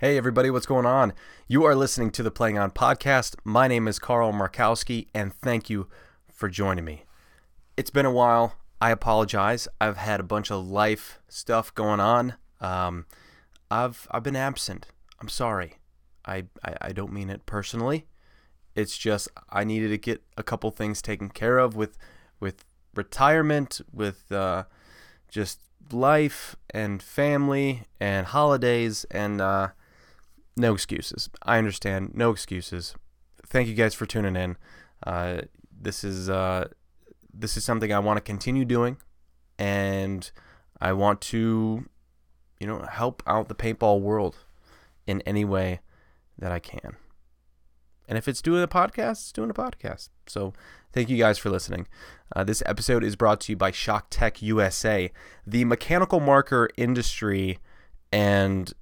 Hey, everybody, what's going on? You are listening to the Playing On podcast. My name is Carl Markowski, and thank you for joining me. It's been a while. I apologize. I've had a bunch of life stuff going on. Um, I've I've been absent. I'm sorry. I, I, I don't mean it personally. It's just I needed to get a couple things taken care of with with retirement, with uh, just life and family and holidays and uh, no excuses. I understand. No excuses. Thank you guys for tuning in. Uh, this is uh, this is something I want to continue doing, and I want to, you know, help out the paintball world in any way that I can. And if it's doing a podcast, it's doing a podcast. So thank you guys for listening. Uh, this episode is brought to you by Shock Tech USA, the mechanical marker industry, and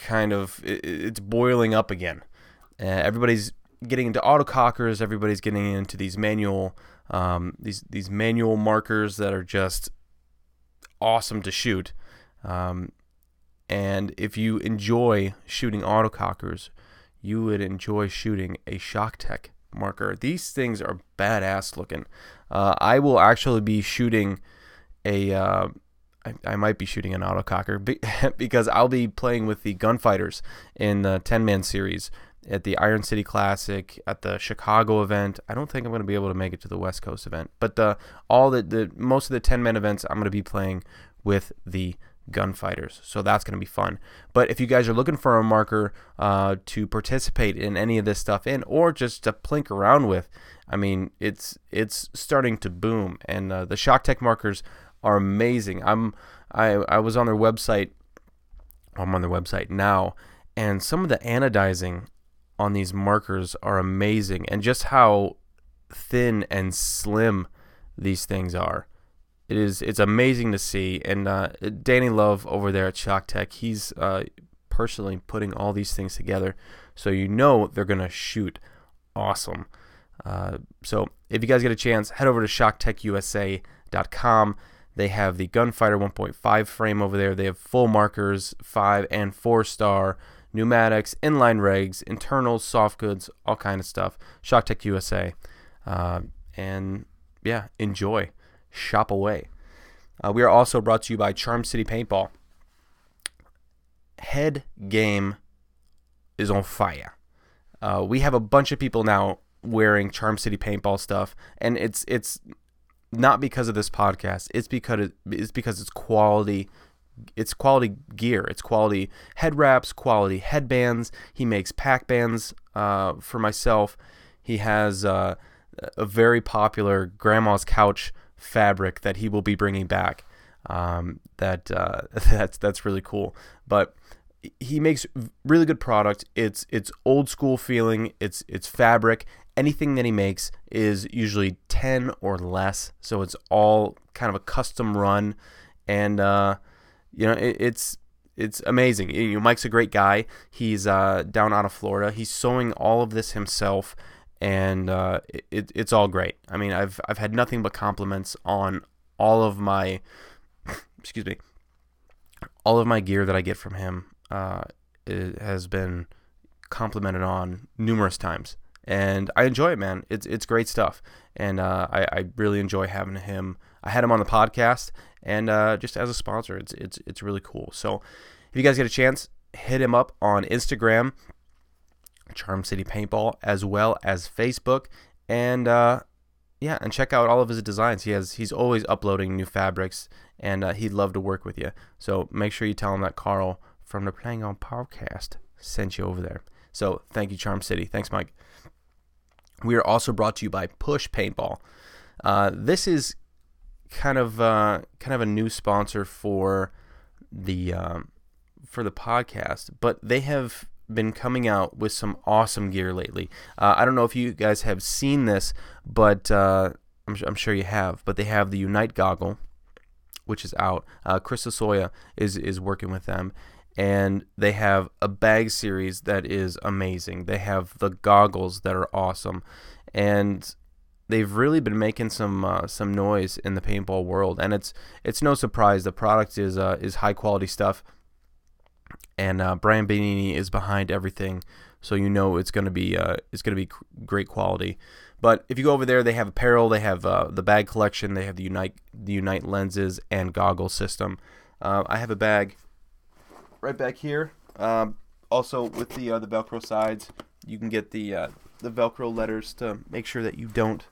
kind of it, it's boiling up again. Uh, everybody's getting into autocockers. Everybody's getting into these manual um, these these manual markers that are just awesome to shoot. Um, and if you enjoy shooting autocockers, you would enjoy shooting a Shock Tech marker. These things are badass looking. Uh, I will actually be shooting a. Uh, I, might be shooting an autococker because I'll be playing with the gunfighters in the 10 man series at the Iron City Classic, at the Chicago event. I don't think I'm going to be able to make it to the West Coast event, but the all the, the most of the 10 man events I'm going to be playing with the gunfighters. So that's going to be fun. But if you guys are looking for a marker uh, to participate in any of this stuff in, or just to plink around with, I mean, it's it's starting to boom, and uh, the Shock Tech markers are amazing. I'm I I was on their website. I'm on their website now, and some of the anodizing on these markers are amazing, and just how thin and slim these things are. It is it's amazing to see, and uh, Danny Love over there at Shock Tech, he's uh, personally putting all these things together, so you know they're gonna shoot awesome. Uh, so if you guys get a chance, head over to ShockTechUSA.com. They have the Gunfighter 1.5 frame over there. They have full markers, five and four star, pneumatics, inline regs, internals, soft goods, all kind of stuff. Shock Tech USA, uh, and yeah, enjoy, shop away. Uh, we are also brought to you by Charm City Paintball. Head game is on fire. Uh, we have a bunch of people now wearing Charm City Paintball stuff, and it's it's not because of this podcast. It's because it, it's because it's quality. It's quality gear. It's quality head wraps, quality headbands. He makes pack bands uh, for myself. He has uh, a very popular grandma's couch fabric that he will be bringing back. Um, that uh, that's that's really cool. But he makes really good product. It's it's old school feeling. It's it's fabric anything that he makes is usually 10 or less. So it's all kind of a custom run. And uh, you know it, it's it's amazing. You know, mike's a great guy. He's uh, down out of florida. He's sewing all of this himself. And uh, it, it's all great. I mean i've i've had nothing but compliments on all of my excuse me all of my gear that i get from him uh, has been complimented on numerous times and I enjoy it, man. It's it's great stuff, and uh, I I really enjoy having him. I had him on the podcast, and uh, just as a sponsor, it's it's it's really cool. So if you guys get a chance, hit him up on Instagram, Charm City Paintball, as well as Facebook, and uh, yeah, and check out all of his designs. He has he's always uploading new fabrics, and uh, he'd love to work with you. So make sure you tell him that Carl from the Playing On podcast sent you over there. So thank you, Charm City. Thanks, Mike. We are also brought to you by Push Paintball. Uh, this is kind of uh, kind of a new sponsor for the um, for the podcast, but they have been coming out with some awesome gear lately. Uh, I don't know if you guys have seen this, but uh, I'm, I'm, sure you have. But they have the Unite goggle, which is out. Uh, Chris Soya is is working with them, and they have a bag series that is amazing. They have the goggles that are awesome, and they've really been making some uh, some noise in the paintball world. And it's it's no surprise the product is uh, is high quality stuff, and uh, Brian Benini is behind everything, so you know it's gonna be uh, it's gonna be great quality. But if you go over there, they have apparel, they have uh, the bag collection, they have the Unite the Unite lenses and goggle system. Uh, I have a bag right back here. Um, also with the uh, the Velcro sides, you can get the uh, the Velcro letters to make sure that you don't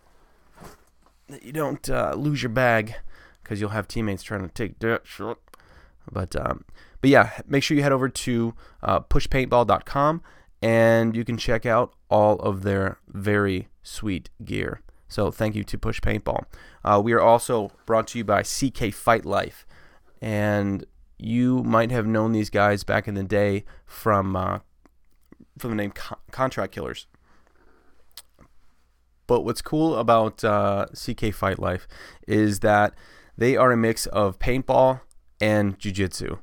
that you don't uh, lose your bag because you'll have teammates trying to take that shot. But um, but yeah, make sure you head over to uh, pushpaintball.com and you can check out all of their very sweet gear. So thank you to Push Paintball. Uh, we are also brought to you by CK Fight Life, and you might have known these guys back in the day from uh, from the name Con- Contract Killers. But what's cool about uh, CK Fight Life is that they are a mix of paintball and jiu-jitsu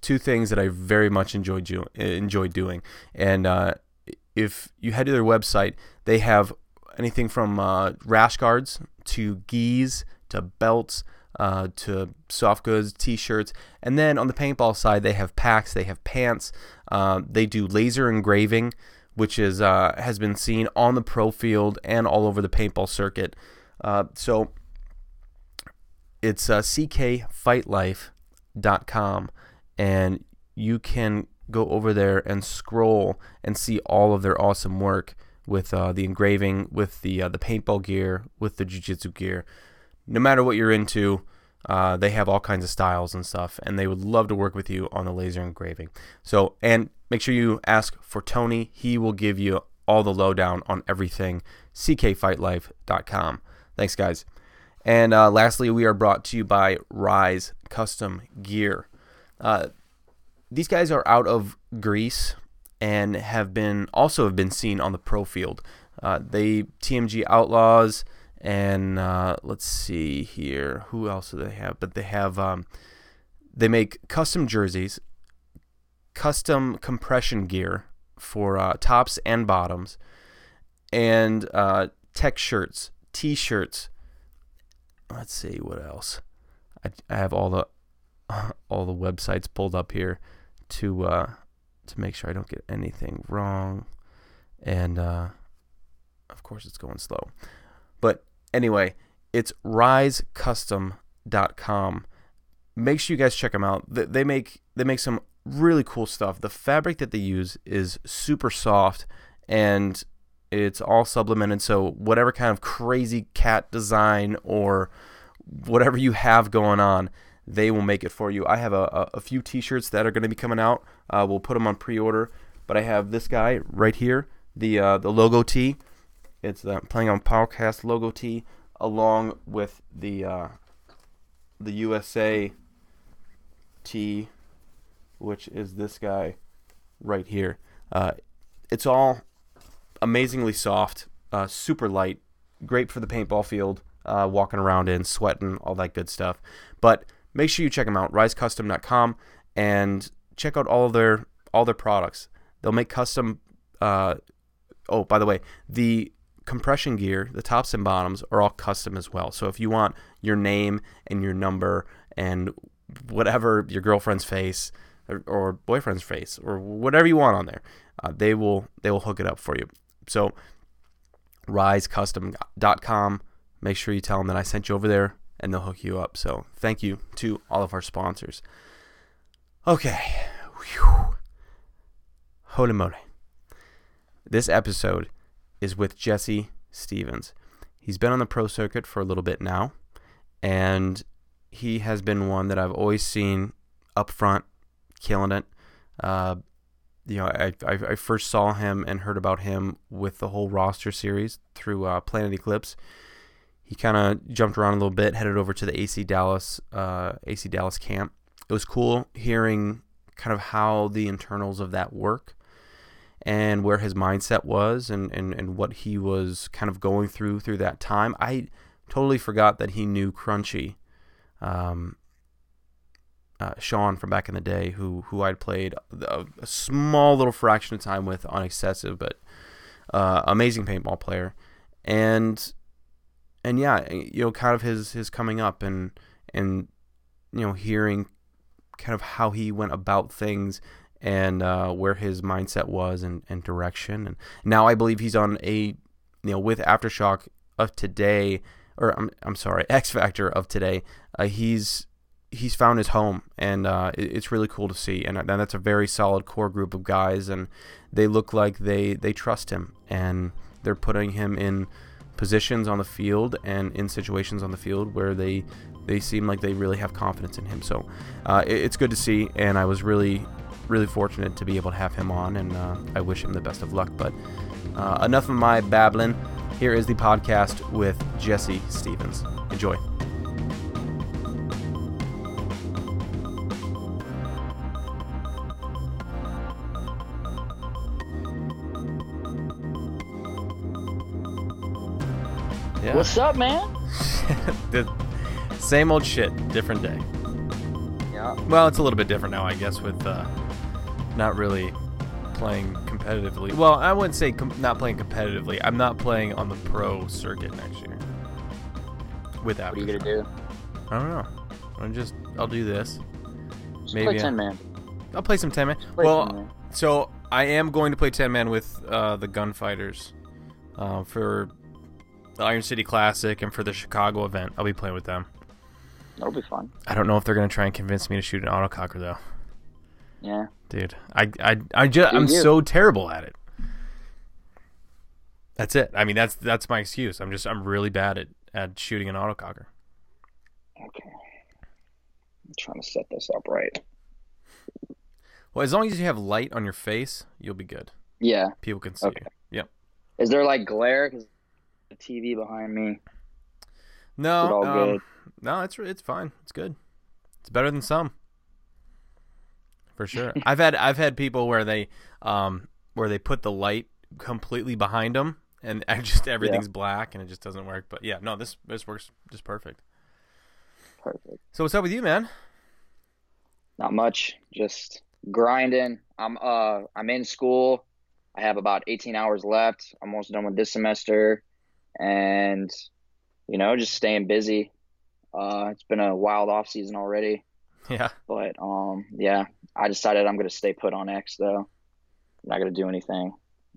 two things that I very much enjoy, do, enjoy doing. And uh, if you head to their website, they have anything from uh, rash guards to gis to belts uh, to soft goods, t-shirts, and then on the paintball side, they have packs, they have pants, uh, they do laser engraving, which is uh, has been seen on the pro field and all over the paintball circuit. Uh, so it's uh, ckfightlife.com and you can go over there and scroll and see all of their awesome work with uh, the engraving, with the uh, the paintball gear, with the jiu-jitsu gear. No matter what you're into, uh, they have all kinds of styles and stuff, and they would love to work with you on the laser engraving. So, and make sure you ask for Tony. He will give you all the lowdown on everything. CKFightLife.com. Thanks, guys. And uh, lastly, we are brought to you by Rise Custom Gear. Uh, these guys are out of Greece and have been also have been seen on the pro field. Uh, they TMG Outlaws and uh, let's see here who else do they have? But they have um, they make custom jerseys, custom compression gear for uh, tops and bottoms, and uh, tech shirts, t-shirts. Let's see what else. I, I have all the all the websites pulled up here to uh, to make sure I don't get anything wrong, and uh, of course it's going slow. But anyway, it's risecustom.com. Make sure you guys check them out. They make they make some really cool stuff. The fabric that they use is super soft and it's all sublimated. So whatever kind of crazy cat design or whatever you have going on, they will make it for you. I have a, a, few T-shirts that are going to be coming out. Uh, we'll put them on pre-order. But I have this guy right here, the uh, the logo tee. It's the playing on podcast logo tee, along with the uh, the USA tee, which is this guy right here. Uh, it's all amazingly soft, uh, super light, great for the paintball field, uh, walking around in, sweating, all that good stuff. But make sure you check them out, risecustom.com, and check out all their all their products. They'll make custom. Uh, oh, by the way, the compression gear, the tops and bottoms are all custom as well. So if you want your name and your number and whatever your girlfriend's face or, or boyfriend's face or whatever you want on there, uh, they will they will hook it up for you. So risecustom.com. Make sure you tell them that I sent you over there and they'll hook you up. So thank you to all of our sponsors. Okay. Whew. Holy moly. This episode is with Jesse Stephens. He's been on the pro circuit for a little bit now, and he has been one that I've always seen up front, killing it. Uh, you know, I, I, I, first saw him and heard about him with the whole roster series through uh, Planet Eclipse he kind of jumped around a little bit, headed over to the AC Dallas uh, AC Dallas camp. It was cool hearing kind of how the internals of that work and where his mindset was and, and, and what he was kind of going through through that time. I totally forgot that he knew Crunchy, um, uh, Sean from back in the day, who who I'd played a, a small little fraction of time with on excessive, but uh, amazing paintball player. And and yeah, you know, kind of his his coming up and and you know hearing kind of how he went about things and uh, where his mindset was and, and direction. And now I believe he's on a, you know, with Aftershock of today, or I'm, I'm sorry, X Factor of today. Uh, he's he's found his home, and uh, it, it's really cool to see. And, and that's a very solid core group of guys, and they look like they they trust him, and they're putting him in positions on the field and in situations on the field where they they seem like they really have confidence in him. So uh, it, it's good to see, and I was really really fortunate to be able to have him on, and uh, I wish him the best of luck. But uh, enough of my babbling. Here is the podcast with Jesse Stephens. Enjoy. Yeah. What's up, man? the same old shit, different day. Yeah. Well, it's a little bit different now, I guess, with uh, not really playing competitively. Well, I wouldn't say com- not playing competitively. I'm not playing on the pro circuit next year. With What are you gonna do? I don't know. I'm just I'll do this. Just Maybe play ten man. I'll play some ten man. Well, 10 man. so I am going to play ten man with uh, the Gunfighters uh, for the Iron City Classic and for the Chicago event. I'll be playing with them. That'll be fun. I don't know if they're gonna try and convince me to shoot an autococker though. Yeah. Dude, I I I just I'm you. so terrible at it. That's it. I mean, that's that's my excuse. I'm just I'm really bad at at shooting an autococker. Okay. I'm trying to set this up right. Well, as long as you have light on your face, you'll be good. Yeah. People can see okay. you. Yep. Is there like glare? Cause the TV behind me. No. Um, no, it's it's fine. It's good. It's better than some for sure. I've had I've had people where they um where they put the light completely behind them and just everything's yeah. black and it just doesn't work. But yeah, no, this this works just perfect. Perfect. So what's up with you, man? Not much. Just grinding. I'm uh I'm in school. I have about 18 hours left. I'm almost done with this semester, and you know, just staying busy. Uh, it's been a wild off season already. Yeah. But um, yeah, I decided I'm gonna stay put on X though. I'm not gonna do anything.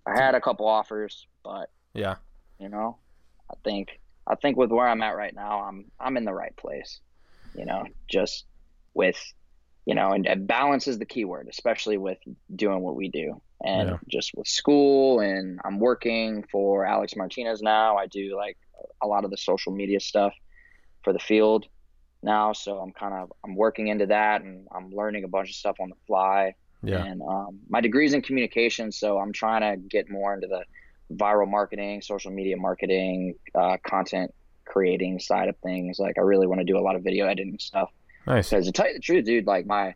I had a couple offers, but yeah, you know, I think I think with where I'm at right now, I'm I'm in the right place. You know, just with you know, and, and balance is the key word, especially with doing what we do, and yeah. just with school. And I'm working for Alex Martinez now. I do like a lot of the social media stuff for the field now, so I'm kind of I'm working into that, and I'm learning a bunch of stuff on the fly. Yeah. And um, my degree's in communication, so I'm trying to get more into the viral marketing, social media marketing, uh, content creating side of things. Like I really want to do a lot of video editing stuff. Nice. Because to tell you the truth, dude, like my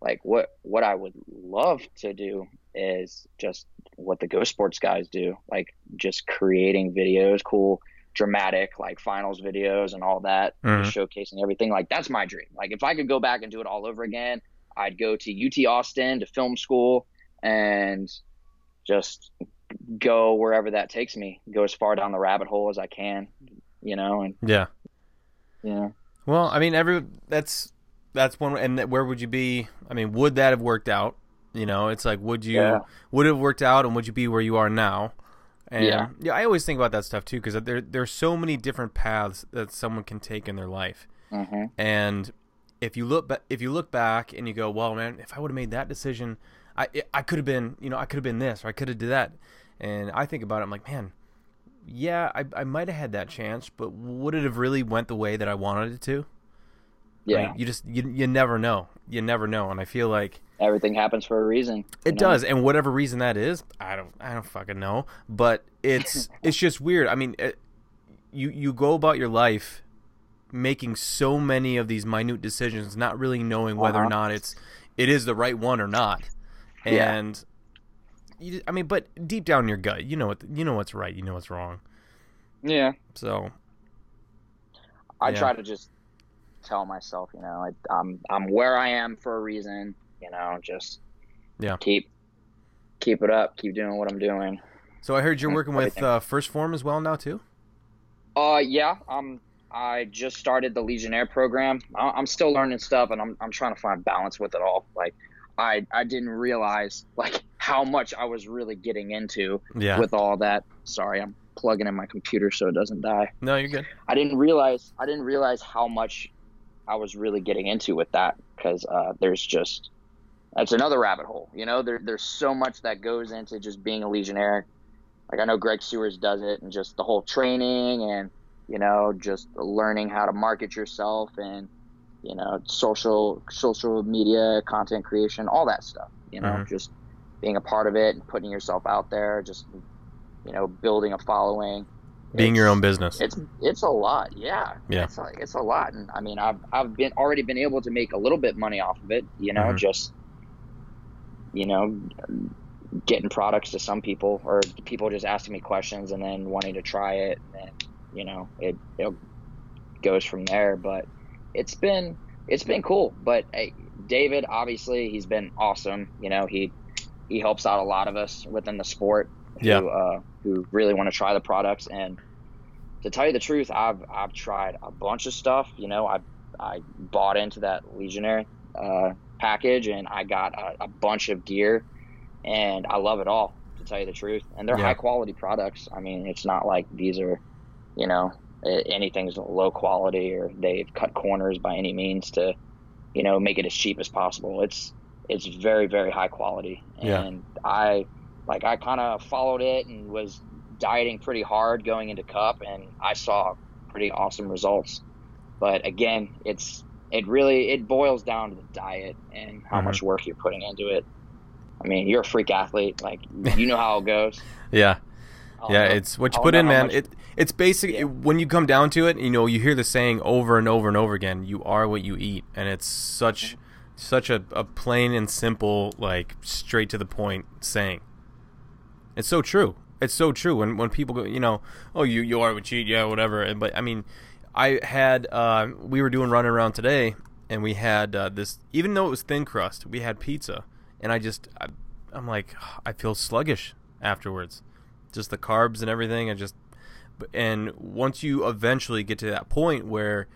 like what what I would love to do is just what the Ghost Sports guys do, like just creating videos, cool dramatic like finals videos and all that, mm-hmm. showcasing everything. Like that's my dream. Like if I could go back and do it all over again, I'd go to UT Austin to film school and just go wherever that takes me. Go as far down the rabbit hole as I can, you know. And yeah, yeah. Well, I mean, every that's that's one. And where would you be? I mean, would that have worked out? You know, it's like, would you yeah. would it have worked out, and would you be where you are now? And yeah, yeah I always think about that stuff too because there there's so many different paths that someone can take in their life, mm-hmm. and if you look if you look back and you go, well, man, if I would have made that decision, I I could have been you know I could have been this or I could have did that, and I think about it, I'm like, man, yeah, I I might have had that chance, but would it have really went the way that I wanted it to? Yeah, you just you you never know, you never know, and I feel like everything happens for a reason. It know? does, and whatever reason that is, I don't, I don't fucking know. But it's, it's just weird. I mean, it, you you go about your life making so many of these minute decisions, not really knowing whether uh-huh. or not it's, it is the right one or not, and. Yeah. You, I mean, but deep down in your gut, you know what you know what's right, you know what's wrong. Yeah. So. I yeah. try to just tell myself, you know, I, I'm I'm where I am for a reason you know, just yeah, keep keep it up, keep doing what I'm doing. So I heard you're working with uh, 1st Form as well now too. Uh, yeah, um, I just started the Legionnaire program. I'm still learning stuff, and I'm I'm trying to find balance with it all. Like, I I didn't realize like how much I was really getting into Yeah. with all that. Sorry, I'm plugging in my computer so it doesn't die. no, you're good. I didn't realize I didn't realize how much I was really getting into with that because uh, there's just that's another rabbit hole. You know, there, there's so much that goes into just being a legionnaire. Like I know Greg Siewers does it, and just the whole training and you know just learning how to market yourself and you know social social media content creation, all that stuff. You know, Mhm. just being a part of it and putting yourself out there, just you know building a following. Being your own business. it's it's a lot, yeah. Yeah. It's like it's a lot, and I mean, I've I've been already been able to make a little bit money off of it. You know, Mhm. just you know, getting products to some people or people just asking me questions and then wanting to try it, and then you know, it it goes from there. But it's been it's been cool. But hey, David, obviously, he's been awesome. You know, he he helps out a lot of us within the sport who uh, who really want to try the products and to tell you the truth, I've I've tried a bunch of stuff. You know, I I bought into that Legionnaire uh, package and I got a, a bunch of gear, and I love it all. To tell you the truth, and they're Yeah. high quality products. I mean, it's not like these are, you know, anything's low quality or they've cut corners by any means to, you know, make it as cheap as possible. It's it's very very high quality, Yeah. and I like I kind of followed it and was dieting pretty hard going into cup and I saw pretty awesome results. But again, it's it really it boils down to the diet and how Mhm. much work you're putting into it. I mean, you're a freak athlete, like you know how it goes. yeah. I'll Yeah, know- it's what you I'll put in, man. much- It it's basic. Yeah. when you come down to it, you know, you hear the saying over and over and over again. You are what you eat, and it's such such a, a plain and simple, like straight to the point saying. It's so true. It's so true. When when people go, you know, oh, you you are what you eat, yeah, whatever. But I mean, I had uh, we were doing running around today, and we had uh, this. Even though it was thin crust, we had pizza, and I just I, I'm like, I feel sluggish afterwards just the carbs and everything and just and once you eventually get to that point where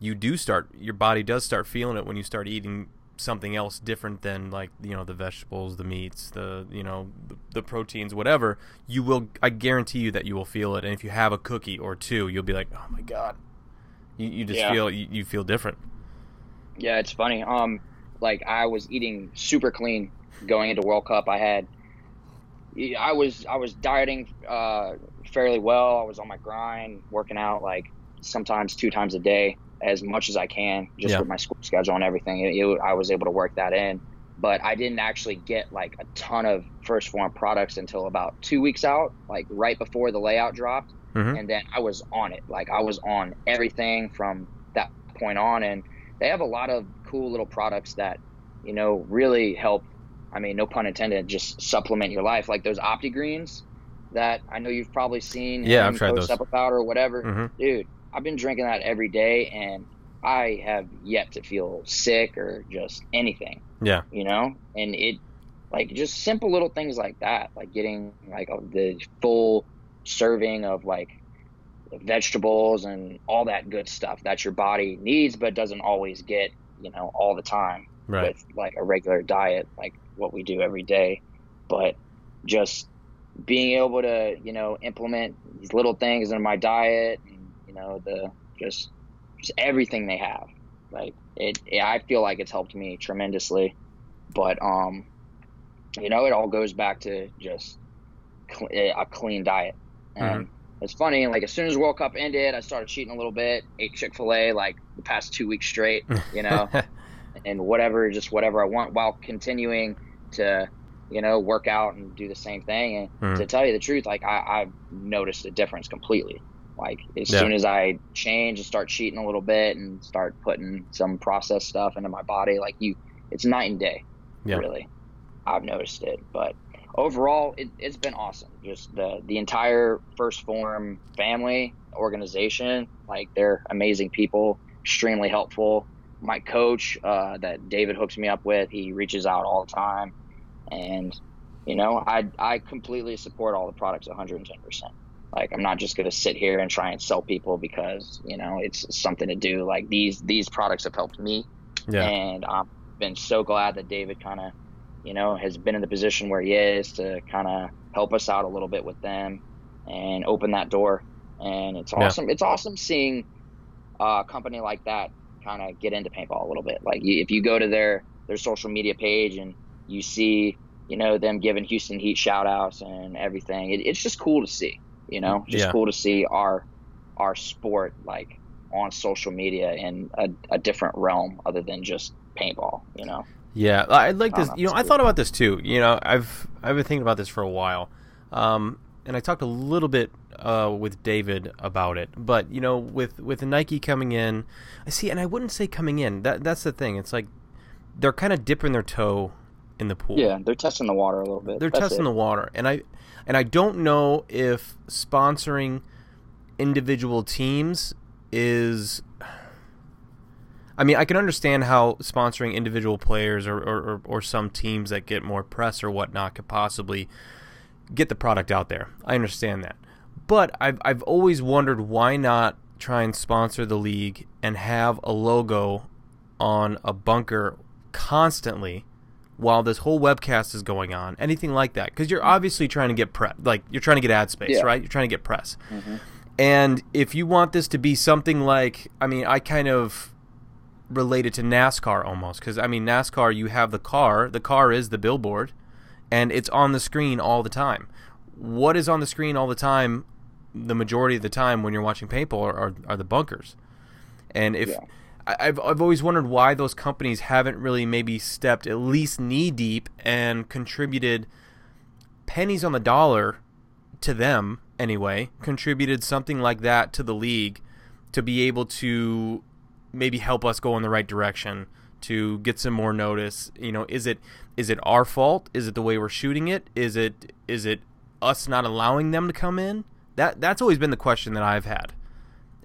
you do start your body does start feeling it when you start eating something else different than like you know the vegetables the meats the you know the, the proteins whatever you will i guarantee you that you will feel it and if you have a cookie or two you'll be like oh my god you, you just Yeah. feel you, you feel different Yeah, it's funny. Um, like I was eating super clean going into World Cup. I had, I was I was dieting uh, fairly well. I was on my grind, working out like sometimes two times a day, as much as I can, just Yeah. with my school schedule and everything. It, it, I was able to work that in, but I didn't actually get like a ton of first form products until about two weeks out, like right before the layout dropped Mhm. and then I was on it. Like I was on everything from that point on, and they have a lot of cool little products that you know really help. I mean, no pun intended, just supplement your life. Like those Opti Greens that I know you've probably seen. Yeah, I've tried Coach those. Supper powder or whatever, Mhm. dude. I've been drinking that every day, and I have yet to feel sick or just anything yeah you know and it like just simple little things like that like getting like the full serving of like vegetables and all that good stuff that your body needs but doesn't always get you know all the time right. with like a regular diet like what we do every day. But just being able to you know implement these little things in my diet and you know the just just everything they have. Like it, it i feel like it's helped me tremendously. But um you know it all goes back to just cl- a clean diet and it's funny like as soon as world cup ended i started cheating a little bit ate chick-fil-a like the past two weeks straight you know and whatever, just whatever I want, while continuing to, you know, work out and do the same thing. And Mhm. to tell you the truth, like I, I've noticed a difference completely. Like as Yeah. soon as I change and start cheating a little bit and start putting some processed stuff into my body, like you, it's night and day. Yeah. Really, I've noticed it. But overall, it, it's been awesome. Just the the entire First Form family organization, like they're amazing people, extremely helpful my coach uh, that David hooks me up with, he reaches out all the time, and you know, I I completely support all the products 110. percent Like I'm not just gonna sit here and try and sell people because you know it's something to do. Like these these products have helped me, yeah and I've been so glad that David kind of you know, has been in the position where he is to kind of help us out a little bit with them and open that door. And it's awesome. Yeah. It's awesome seeing a company like that kind of get into paintball a little bit. Like if you go to their their social media page and you see, you know, them giving Houston Heat shout outs and everything, it, it's just cool to see. You know, just yeah. cool to see our our sport like on social media in a, a different realm other than just paintball. You know. Yeah, I'd like this. You know, I thought about this too. You know, I've I've been thinking about this for a while, um, and I talked a little bit uh, with David about it. But you know, with with Nike coming in, I see, and I wouldn't say coming in. That that's the thing. It's like they're kind of dipping their toe in the pool. Yeah, they're testing the water a little bit. They're that's testing it. the water, and I and I don't know if sponsoring individual teams is I mean, I can understand how sponsoring individual players or, or, or, some teams that get more press or whatnot could possibly get the product out there. I understand that. But I've, I've always wondered why not try and sponsor the league and have a logo on a bunker constantly while this whole webcast is going on, anything like that. Because you're obviously trying to get press, like you're trying to get ad space, yeah. right? You're trying to get press. Mm-hmm. And if you want this to be something like, I mean, I kind of related to NASCAR almost because I mean NASCAR you have the car the car is the billboard and it's on the screen all the time what is on the screen all the time the majority of the time when you're watching paintball are, are, are the bunkers and if yeah. I, I've, I've always wondered why those companies haven't really maybe stepped at least knee deep and contributed pennies on the dollar to them anyway contributed something like that to the league to be able to maybe help us go in the right direction to get some more notice. You know is it is it our fault? Is it the way we're shooting it? Is it is it us not allowing them to come in? That that's always been the question that I've had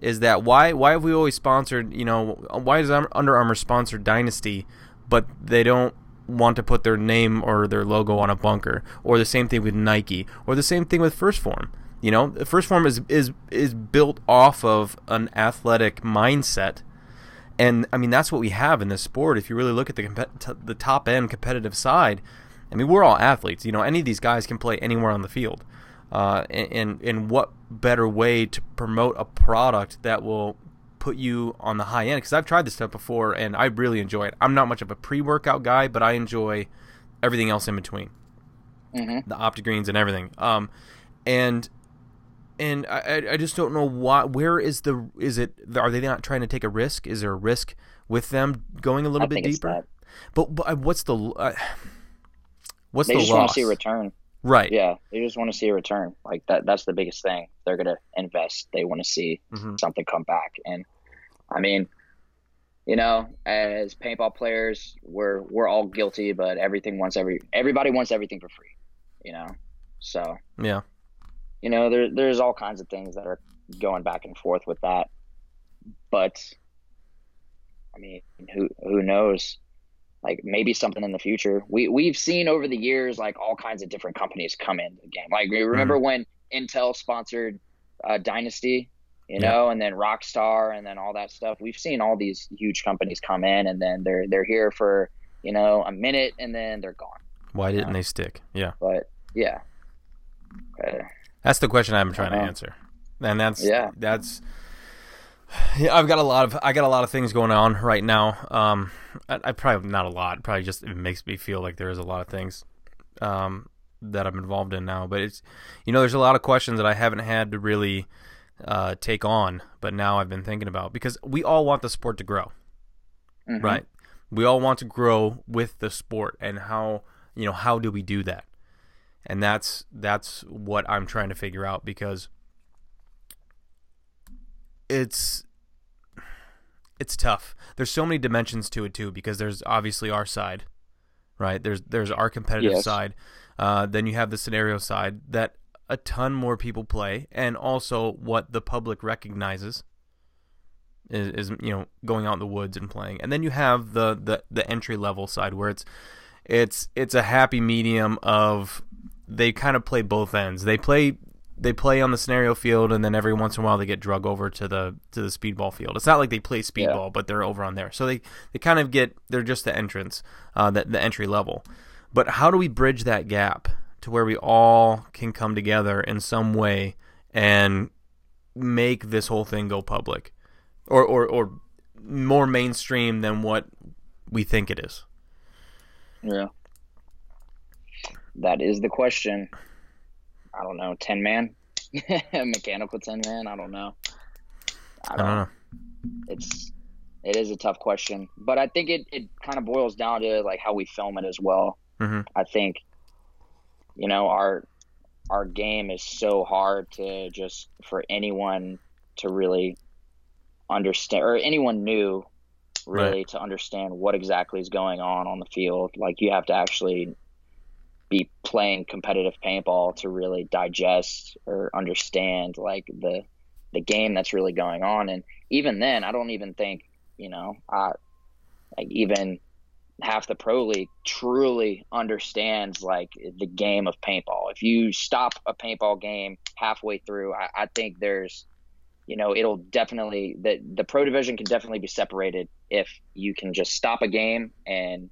is that why why have we always sponsored you know why is Under Armour sponsored Dynasty but they don't want to put their name or their logo on a bunker? Or the same thing with Nike or the same thing with 1st Form? you know 1st Form is is is built off of an athletic mindset and I mean that's what we have in this sport. If you really look at the comp- the top end competitive side, I mean we're all athletes. You know, any of these guys can play anywhere on the field. Uh, and and what better way to promote a product that will put you on the high end? Because I've tried this stuff before and I really enjoy it. I'm not much of a pre-workout guy, but I enjoy everything else in between, mm-hmm. the OptiGreens and everything. Um, and and I, I just don't know why. Where is the is it? Are they not trying to take a risk? Is there a risk with them going a little I bit deeper? But, but uh, what's the uh, what's they the just loss? want to see a return. Right. Yeah, they just want to see a return. Like that. That's the biggest thing. They're gonna invest. They want to see mm-hmm. something come back. And I mean, you know, as paintball players, we're we're all guilty, but everything wants every everybody wants everything for free. You know, so yeah you know, there there's all kinds of things that are going back and forth with that. But I mean, who who knows? Like maybe something in the future. We we've seen over the years like all kinds of different companies come into the game. Like remember mm-hmm. when Intel sponsored uh, Dynasty, you know, yeah. and then Rockstar, and then all that stuff. We've seen all these huge companies come in, and then they're they're here for you know a minute, and then they're gone. Why didn't they stick? Yeah. But yeah. Okay. That's the question I'm trying uh-huh. to answer, and that's yeah, that's. Yeah, I've got a lot of I got a lot of things going on right now. Um, I, I probably not a lot. Probably just it makes me feel like there is a lot of things, um, that I'm involved in now. But it's, you know, there's a lot of questions that I haven't had to really, uh, take on, but now I've been thinking about because we all want the sport to grow, mm-hmm. right? We all want to grow with the sport, and how you know how do we do that? And that's that's what I'm trying to figure out because it's it's tough. There's so many dimensions to it too because there's obviously our side, right? There's there's our competitive yes. side. Uh, then you have the scenario side that a ton more people play, and also what the public recognizes is, is you know going out in the woods and playing. And then you have the the the entry level side where it's it's it's a happy medium of they kind of play both ends. They play they play on the scenario field, and then every once in a while they get drug over to the to the speedball field. It's not like they play speedball, yeah. but they're over on there. So they, they kind of get they're just the entrance, uh, the, the entry level. But how do we bridge that gap to where we all can come together in some way and make this whole thing go public, or or or more mainstream than what we think it is? Yeah. That is the question. I don't know. Ten man, mechanical ten man. I don't know. I don't, I don't know. It's it is a tough question, but I think it it kind of boils down to like how we film it as well. Mm-hmm. I think, you know, our our game is so hard to just for anyone to really understand or anyone new really right. to understand what exactly is going on on the field. Like you have to actually be playing competitive paintball to really digest or understand like the the game that's really going on. And even then, I don't even think you know, I like even half the pro league truly understands like the game of paintball. If you stop a paintball game halfway through, I, I think there's you know it'll definitely the the pro division can definitely be separated if you can just stop a game and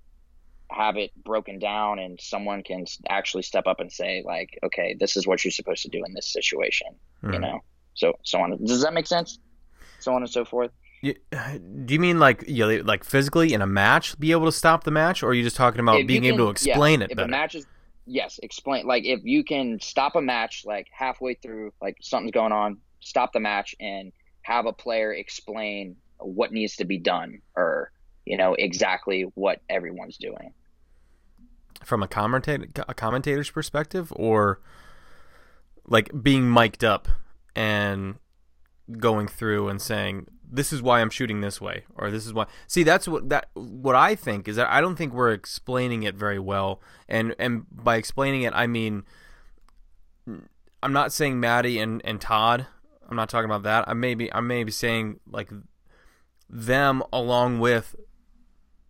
have it broken down and someone can actually step up and say like okay this is what you're supposed to do in this situation mm. you know so so on does that make sense so on and so forth do you mean like you know, like physically in a match be able to stop the match or are you just talking about if being can, able to explain yes, it better? If a match is yes, explain like if you can stop a match like halfway through like something's going on stop the match and have a player explain what needs to be done or you know exactly what everyone's doing from a commentator a commentator's perspective or like being mic'd up and going through and saying this is why I'm shooting this way or this is why see that's what that what I think is that I don't think we're explaining it very well and and by explaining it I mean I'm not saying Matty and, and Todd I'm not talking about that. I maybe I may be saying like them along with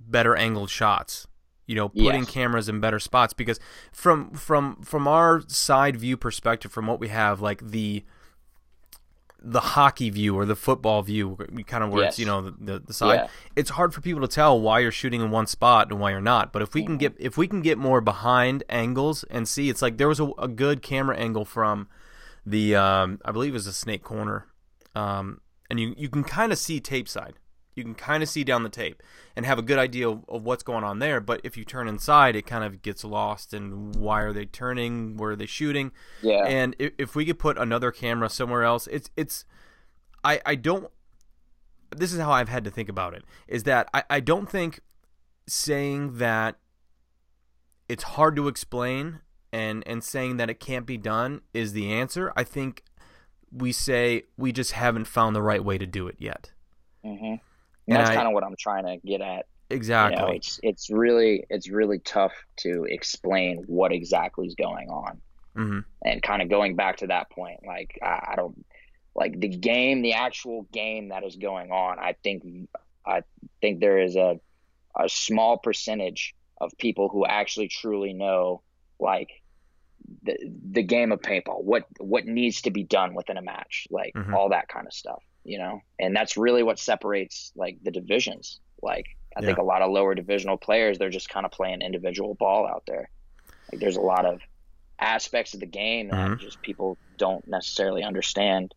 better angled shots. You know, putting yes. cameras in better spots because from from from our side view perspective, from what we have, like the the hockey view or the football view, kind of where yes. it's you know the, the, the side. Yeah. It's hard for people to tell why you're shooting in one spot and why you're not. But if we mm-hmm. can get if we can get more behind angles and see, it's like there was a, a good camera angle from the um, I believe it was a snake corner, um, and you you can kind of see tape side. You can kind of see down the tape and have a good idea of, of, what's going on there. But if you turn inside, it kind of gets lost. And why are they turning? Where are they shooting? Yeah. And if, if we could put another camera somewhere else, it's it's I I don't. This is how I've had to think about it. Is that I I don't think saying that it's hard to explain and and saying that it can't be done is the answer. I think we say we just haven't found the right way to do it yet. Mm-hmm. That's kind of what I'm trying to get at. Exactly. You know, it's it's really it's really tough to explain what exactly is going on, mm-hmm. and kind of going back to that point, like I, I don't like the game, the actual game that is going on. I think I think there is a a small percentage of people who actually truly know like the the game of paintball, what what needs to be done within a match, like mm-hmm. all that kind of stuff, you know. And that's really what separates like the divisions. Like I yeah. think a lot of lower divisional players, they're just kind of playing individual ball out there. Like there's a lot of aspects of the game that mm-hmm. just people don't necessarily understand.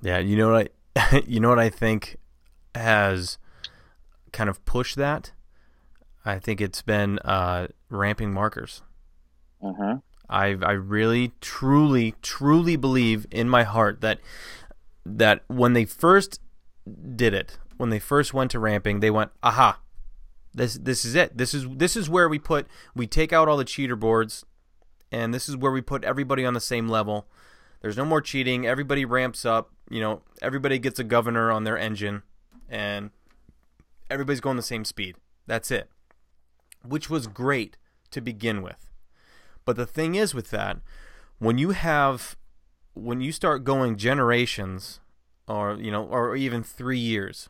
Yeah, you know what I you know what I think has kind of pushed that. I think it's been uh, ramping markers. Uh-huh. I I really truly truly believe in my heart that that when they first did it, when they first went to ramping, they went, "Aha. This this is it. This is this is where we put we take out all the cheater boards and this is where we put everybody on the same level. There's no more cheating. Everybody ramps up, you know, everybody gets a governor on their engine and everybody's going the same speed. That's it. Which was great to begin with. But the thing is with that, when you have when you start going generations or you know or even 3 years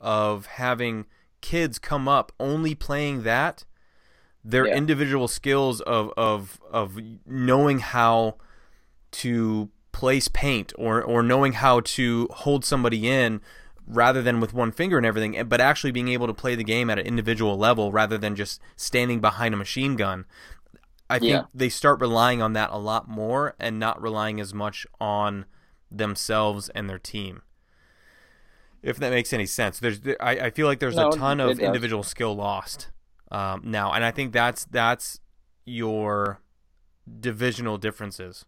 of having kids come up only playing that their yeah. individual skills of of of knowing how to place paint or or knowing how to hold somebody in rather than with one finger and everything, but actually being able to play the game at an individual level rather than just standing behind a machine gun. I think Yeah. they start relying on that a lot more and not relying as much on themselves and their team. If that makes any sense, there's I, I feel like there's No, a ton of does. individual skill lost um, now, and I think that's that's your divisional differences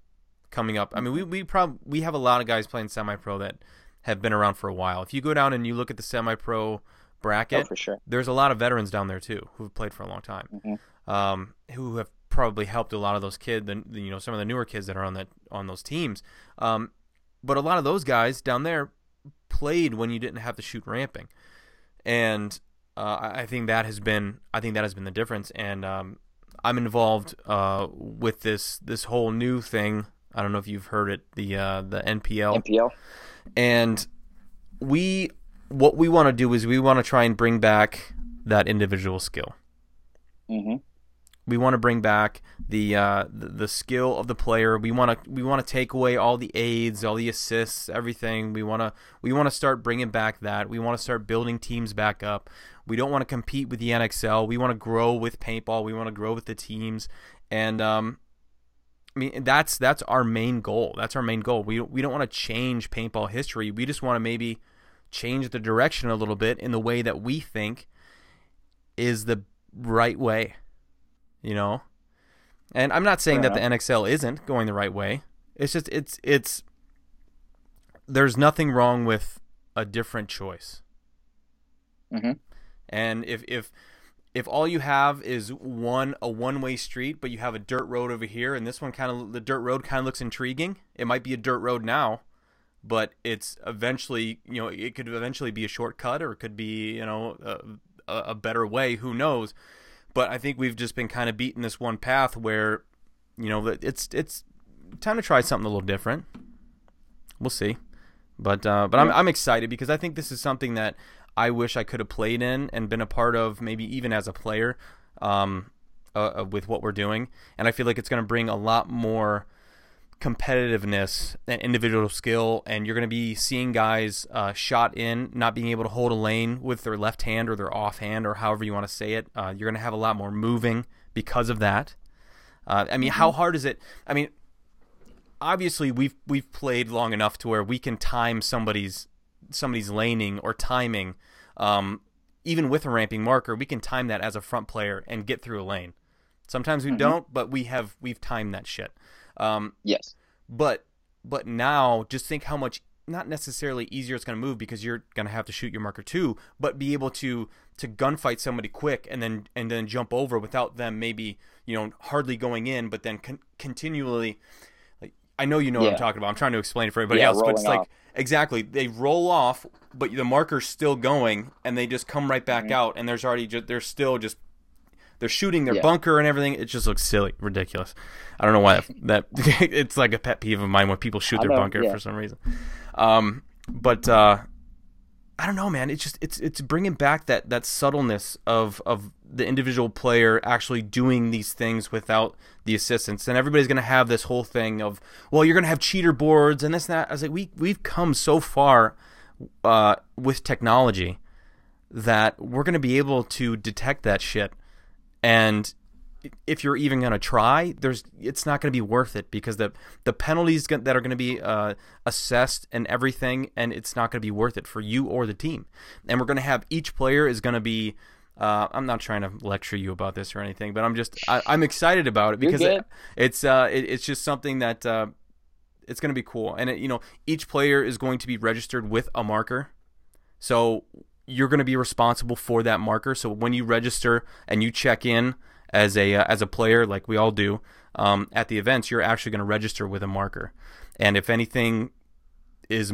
coming up. I mean, we we prob we have a lot of guys playing semi-pro that have been around for a while. If you go down and you look at the semi-pro Oh, bracket, for sure. there's a lot of veterans down there too who've played for a long time, Mhm. um, who have probably helped a lot of those kids, the, you know, some of the newer kids that are on that on those teams. Um, but a lot of those guys down there played when you didn't have to shoot ramping, and uh, I think that has been I think that has been the difference. And um, I'm involved uh, with this this whole new thing. I don't know if you've heard it, the uh, the NPL NPL. and we what we want to do is we want to try and bring back that individual skill hmm we want to bring back the, uh, the skill of the player we want to we want to take away all the aids all the assists everything we want to we want to start bringing back that we want to start building teams back up we don't want to compete with the NXL we want to grow with paintball we want to grow with the teams and um I mean that's that's our main goal. That's our main goal. We we don't want to change paintball history. We just want to maybe change the direction a little bit in the way that we think is the right way. You know? And I'm not saying that the NXL isn't going the right way. It's just it's it's there's nothing wrong with a different choice. Mhm. And if if if all you have is one a one way street, but you have a dirt road over here, and this one kind of the dirt road kind of looks intriguing. It might be a dirt road now, but it's eventually you know it could eventually be a shortcut, or it could be you know a a better way. Who knows? But I think we've just been kind of beating this one path where you know it's it's time to try something a little different. We'll see, but uh, but I'm I'm excited because I think this is something that I wish I could have played in and been a part of, maybe even as a player, um, uh, uh, with what we're doing. And I feel like it's going to bring a lot more competitiveness and individual skill. And you're going to be seeing guys uh, shot in, not being able to hold a lane with their left hand or their off hand or however you want to say it. Uh, you're going to have a lot more moving because of that. Uh, I mean, how hard is it? I mean, obviously we've we've played long enough to where we can time somebody's somebody's laning or timing um, even with a ramping marker we can time that as a front player and get through a lane sometimes we Mhm. don't but we have we've timed that shit um, Yes. but but now just think how much not necessarily easier it's going to move because you're going to have to shoot your marker too but be able to to gunfight somebody quick and then and then jump over without them maybe you know hardly going in but then con- continually like I know you know what I'm talking about I'm trying to explain it for everybody Yeah, else but it's rolling like exactly they roll off but the marker's still going and they just come right back Mhm. out and there's already just they're still just they're shooting their Yeah. bunker and everything. It just looks silly, ridiculous. I don't know why that, that it's like a pet peeve of mine when people shoot their bunker yeah. for some reason. Um, but uh, I don't know, man. It's just it's it's bringing back that that subtleness of of the individual player actually doing these things without the assistance. And everybody's gonna have this whole thing of, well, you're gonna have cheater boards and this and that. I was like, we we've come so far uh, with technology that we're gonna be able to detect that shit and if you're even going to try there's it's not going to be worth it because the the penalties that are going to be uh, assessed and everything and it's not going to be worth it for you or the team. And we're going to have each player is going to be uh, I'm not trying to lecture you about this or anything, but I'm just I, I'm excited about it because it, it's uh it, it's just something that uh, it's going to be cool, and it, you know each player is going to be registered with a marker, so you're going to be responsible for that marker. So when you register and you check in as a uh, as a player, like we all do um, at the events, you're actually going to register with a marker. And if anything is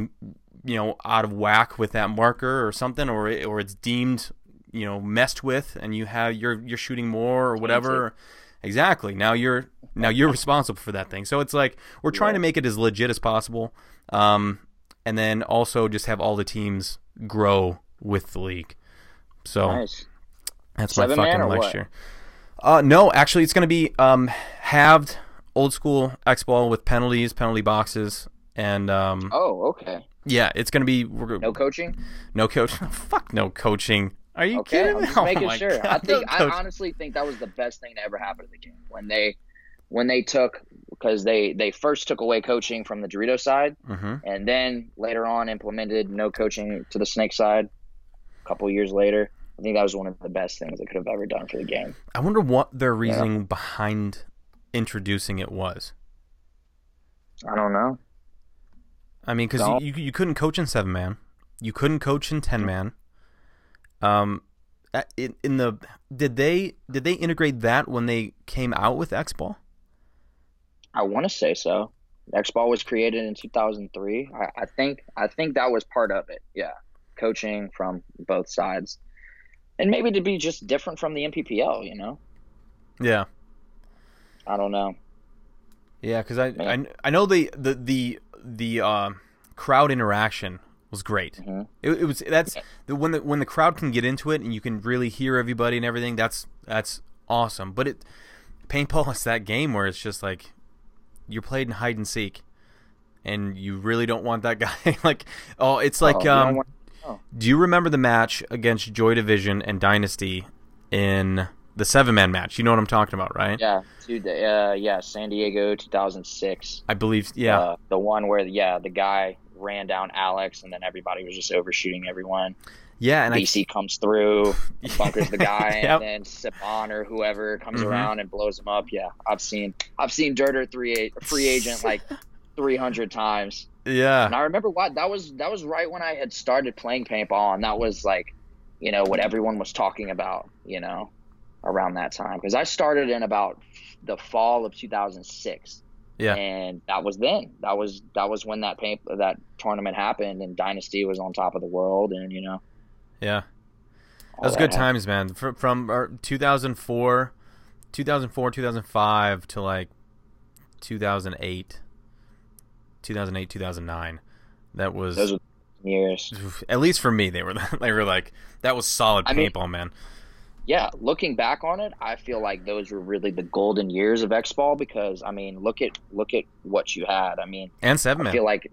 you know out of whack with that marker or something, or it, or it's deemed you know messed with, and you have you're you're shooting more or whatever. Exactly. Now you're now you're responsible for that thing. So it's like we're trying to make it as legit as possible, um, and then also just have all the teams grow with the league. So Nice. that's Seven my fucking or life what? year. Uh, no, actually, it's going to be um, halved old school X ball with penalties, penalty boxes, and um, Oh, okay. yeah, it's gonna be we're, No coaching. no coach. Fuck no coaching. Are you Okay, kidding? I'm me? just Oh making sure. I think no I honestly think that was the best thing to ever happen to the game when they when they took because they they first took away coaching from the Dorito side Mhm. and then later on implemented no coaching to the Snake side. Couple years later, I think that was one of the best things they could have ever done for the game. I wonder what their reasoning behind introducing it was. I don't know. I mean, because No. you, you couldn't coach in seven man, you couldn't coach in ten man. Um, in, in the did they did they integrate that when they came out with X Ball? I want to say so. X Ball was created in 2003. I, I think I think that was part of it. Yeah, coaching from both sides, and maybe to be just different from the NPPL. You know, Yeah, I don't know. yeah, because I, I I know the the the the uh, crowd interaction was great. Mhm. It, it was that's the when the when the crowd can get into it and you can really hear everybody and everything. That's that's awesome. But it paintball is that game where it's just like you're played in hide and seek, and you really don't want that guy. like oh, it's like Oh, um. Want- Do you remember the match against Joy Division and Dynasty in the seven man match? You know what I'm talking about, right? yeah, two, uh, yeah, San Diego, 2006. I believe. Yeah. uh, the one where yeah, the guy ran down Alex, and then everybody was just overshooting everyone. yeah. And I BC comes through, bunkers the guy, Yep. and then Sipan or whoever comes Mhm. around and blows him up. Yeah, I've seen I've seen Dirter three free agent like three hundred times. Yeah. And I remember what that was that was right when I had started playing paintball, and that was like, you know, what everyone was talking about, you know, around that time because I started in about the fall of 2006. Yeah. And that was then. That was that was when that paint that tournament happened, and Dynasty was on top of the world, and you know, Yeah. That was that good happened. times, man. From, from uh, 2004, 2004, 2005 to like 2008, 2008, 2009. That was Those were years. at least for me. They were they were like that was solid I mean- paintball, man. yeah, looking back on it, I feel like those were really the golden years of X Ball because I mean, look at look at what you had. I mean, And seven I feel like,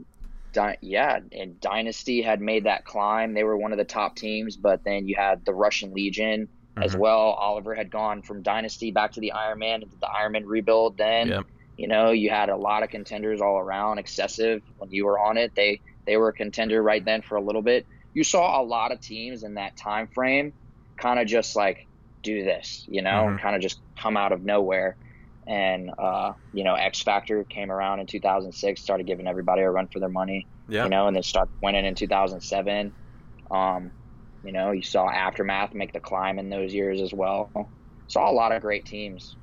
yeah, and Dynasty had made that climb. They were one of the top teams, but then you had the Russian Legion as Mhm. well. Oliver had gone from Dynasty back to the Iron Man into the Iron Man rebuild. Then, Yep. You know, you had a lot of contenders all around. Excessive when you were on it, they they were a contender right then for a little bit. You saw a lot of teams in that time frame, kind of just like do this, you know, Mhm. and kind of just come out of nowhere. And uh, you know, X Factor came around in 2006, started giving everybody a run for their money, Yeah. you know, and then start winning in 2007. Um, you know, you saw Aftermath make the climb in those years as well. Saw a lot of great teams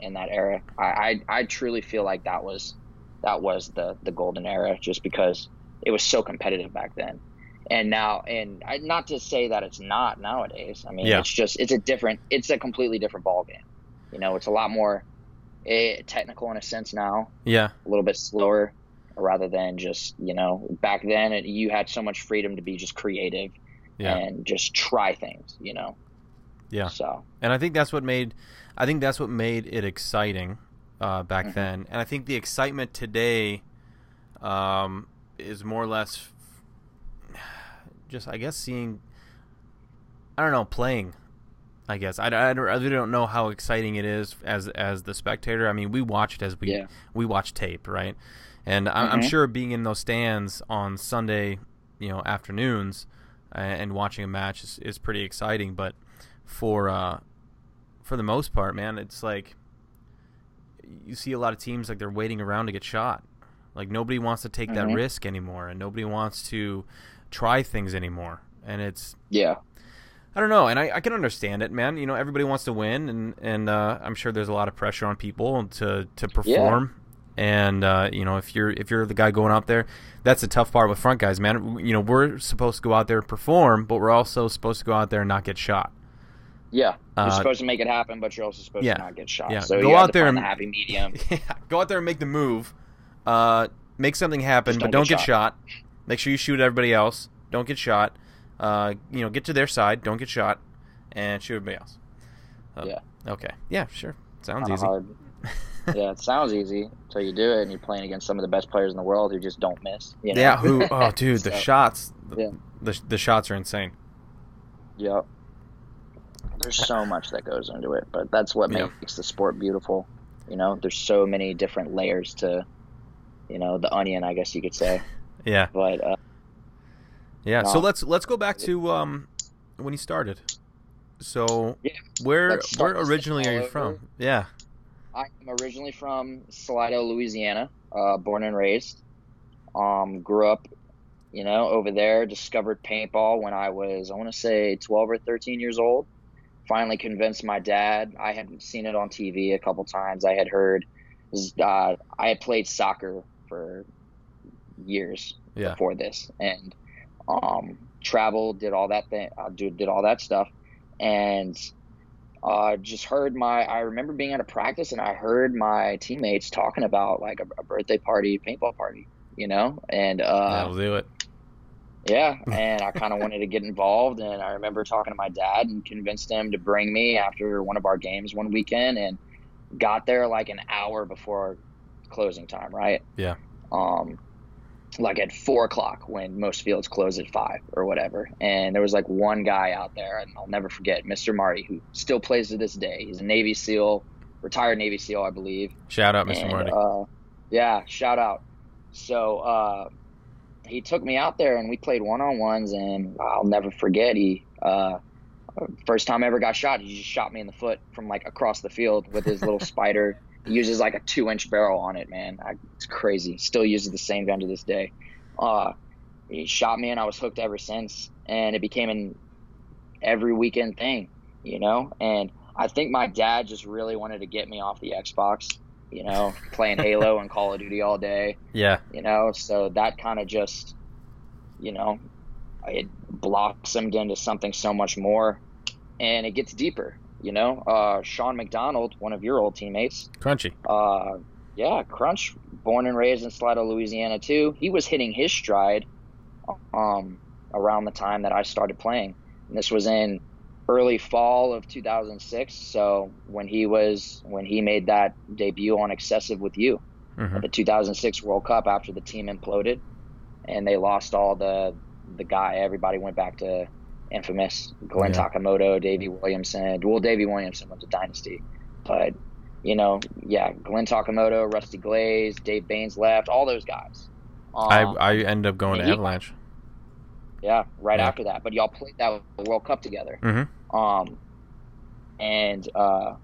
in that era. I, I, I truly feel like that was that was the the golden era, just because it was so competitive back then. And now, and I, not to say that it's not nowadays. I mean, Yeah. it's just it's a different, it's a completely different ball game. You know, it's a lot more eh, technical in a sense now Yeah. a little bit slower rather than just you know back then it, you had so much freedom to be just creative Yeah. and just try things you know Yeah. so And I think that's what made I think that's what made it exciting uh, back Mhm. then. And I think the excitement today um, is more or less just I guess seeing I don't know playing. I guess I, I, don't- I really don't know how exciting it is as as the spectator. I mean, we watch it as we Yeah. we watch tape, right? And I, I'm Mhm. sure being in those stands on Sunday, you know, afternoons uh, and watching a match is, is pretty exciting. But for uh, for the most part, man, it's like you see a lot of teams like they're waiting around to get shot. Like nobody wants to take that Mhm. risk anymore, and nobody wants to try things anymore. And it's yeah I don't know, and I, I can understand it, man. You know, everybody wants to win, and and uh, I'm sure there's a lot of pressure on people to to perform. And uh, you know, if you're if you're the guy going out there, that's the tough part with front guys, man. You know, we're supposed to go out there and perform, but we're also supposed to go out there and not get shot. Yeah you're Uh, supposed to make it happen but you're also supposed yeah. to not get shot Yeah. so Go you out there and- the happy medium yeah, go out there and make the move. Uh, make something happen, but don't don't get get shot. Make sure you shoot everybody else. Don't get shot. Uh, you know, get to their side. Don't get shot, and shoot everybody else. Uh, Yeah. Okay. Yeah. Sure. Sounds Kinda easy. hard. yeah, it sounds easy until you do it, and you're playing against some of the best players in the world who just don't miss. You know? Yeah, who? Oh, dude, the So, shots. The, yeah. the the shots are insane. Yep. There's so much that goes into it, but that's what Yeah. makes the sport beautiful. You know, there's so many different layers to, you know, the onion, I guess you could say. Yeah, But uh, yeah. So let's let's go back to um when you started. So Yeah, where where originally are you from? Yeah. I'm originally from Slidell, Louisiana, uh, born and raised. Um, grew up, you know, over there. Discovered paintball when I was, I want to say, 12 or 13 years old. Finally convinced my dad. I had seen it on TV a couple times. I had heard. Uh, I had played soccer for years Yeah. before this, and um, traveled, did all that thing, uh, did, did all that stuff, and uh, just heard my. I remember being at a practice, and I heard my teammates talking about like a, a birthday party, paintball party, you know, and uh, That'll do it. Yeah, and I kind of wanted to get involved, and I remember talking to my dad and convinced him to bring me after one of our games one weekend, and got there like an hour before closing time, right? Yeah. Um, like at four o'clock when most fields close at five or whatever, and there was like one guy out there, and I'll never forget, Mr. Marty, who still plays to this day. He's a Navy SEAL, retired Navy SEAL, I believe. Shout out, Mr. And, Marty. Uh, yeah, shout out. So uh, he took me out there and we played one on ones, and I'll never forget. He uh, first time I ever got shot, he just shot me in the foot from like across the field with his little Spyder. He uses like a two inch barrel on it, man. I, it's crazy. Still uses the same gun to this day. Uh, he shot me, and I was hooked ever since. And it became an every weekend thing, you know. And I think my dad just really wanted to get me off the Xbox, you know, playing Halo and Call of Duty all day, yeah. you know. So that kind of just, you know, it blossomed into something so much more, and it gets deeper, you know. Uh, Sean McDonald, one of your old teammates, Crunchy. uh, yeah, Crunch, born and raised in Slidell, Louisiana, too. He was hitting his stride um, around the time that I started playing. And this was in early fall of 2006. So when he was when he made that debut on Excessive with you hmm at the 2006 World Cup after the team imploded and they lost all the the guy. Everybody went back to infamous Glenn Yeah. Takamoto, Davey Williamson. Well, Davey Williamson was a dynasty, but you know, yeah, Glenn Takamoto, Rusty Glaze, Dave Baines left, all those guys. I Um, I ended up going to he- Avalanche. yeah, right Yeah. after that. But y'all played that World Cup together. hmm Um, and uh,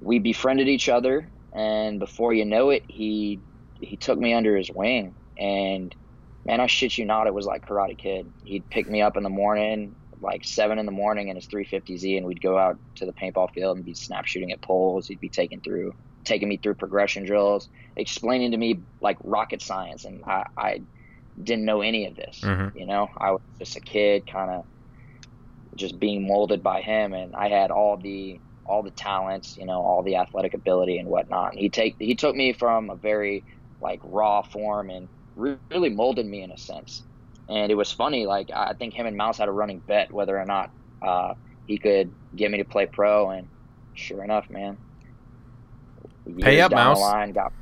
we befriended each other, and before you know it, he he took me under his wing, and man, I shit you not, it was like Karate Kid. He'd pick me up in the morning, like seven in the morning, in his 350Z, and we'd go out to the paintball field and be snap shooting at poles. He'd be taking through, taking me through progression drills, explaining to me like rocket science, and I, I didn't know any of this. Mhm. You know, I was just a kid, kind of just being molded by him, and I had all the all the talents, you know, all the athletic ability and whatnot. And he take he took me from a very like raw form and re- really molded me in a sense. And it was funny, like I think him and Mouse had a running bet whether or not uh, he could get me to play pro, and sure enough, man. Pay up, down Mouse. The line, got,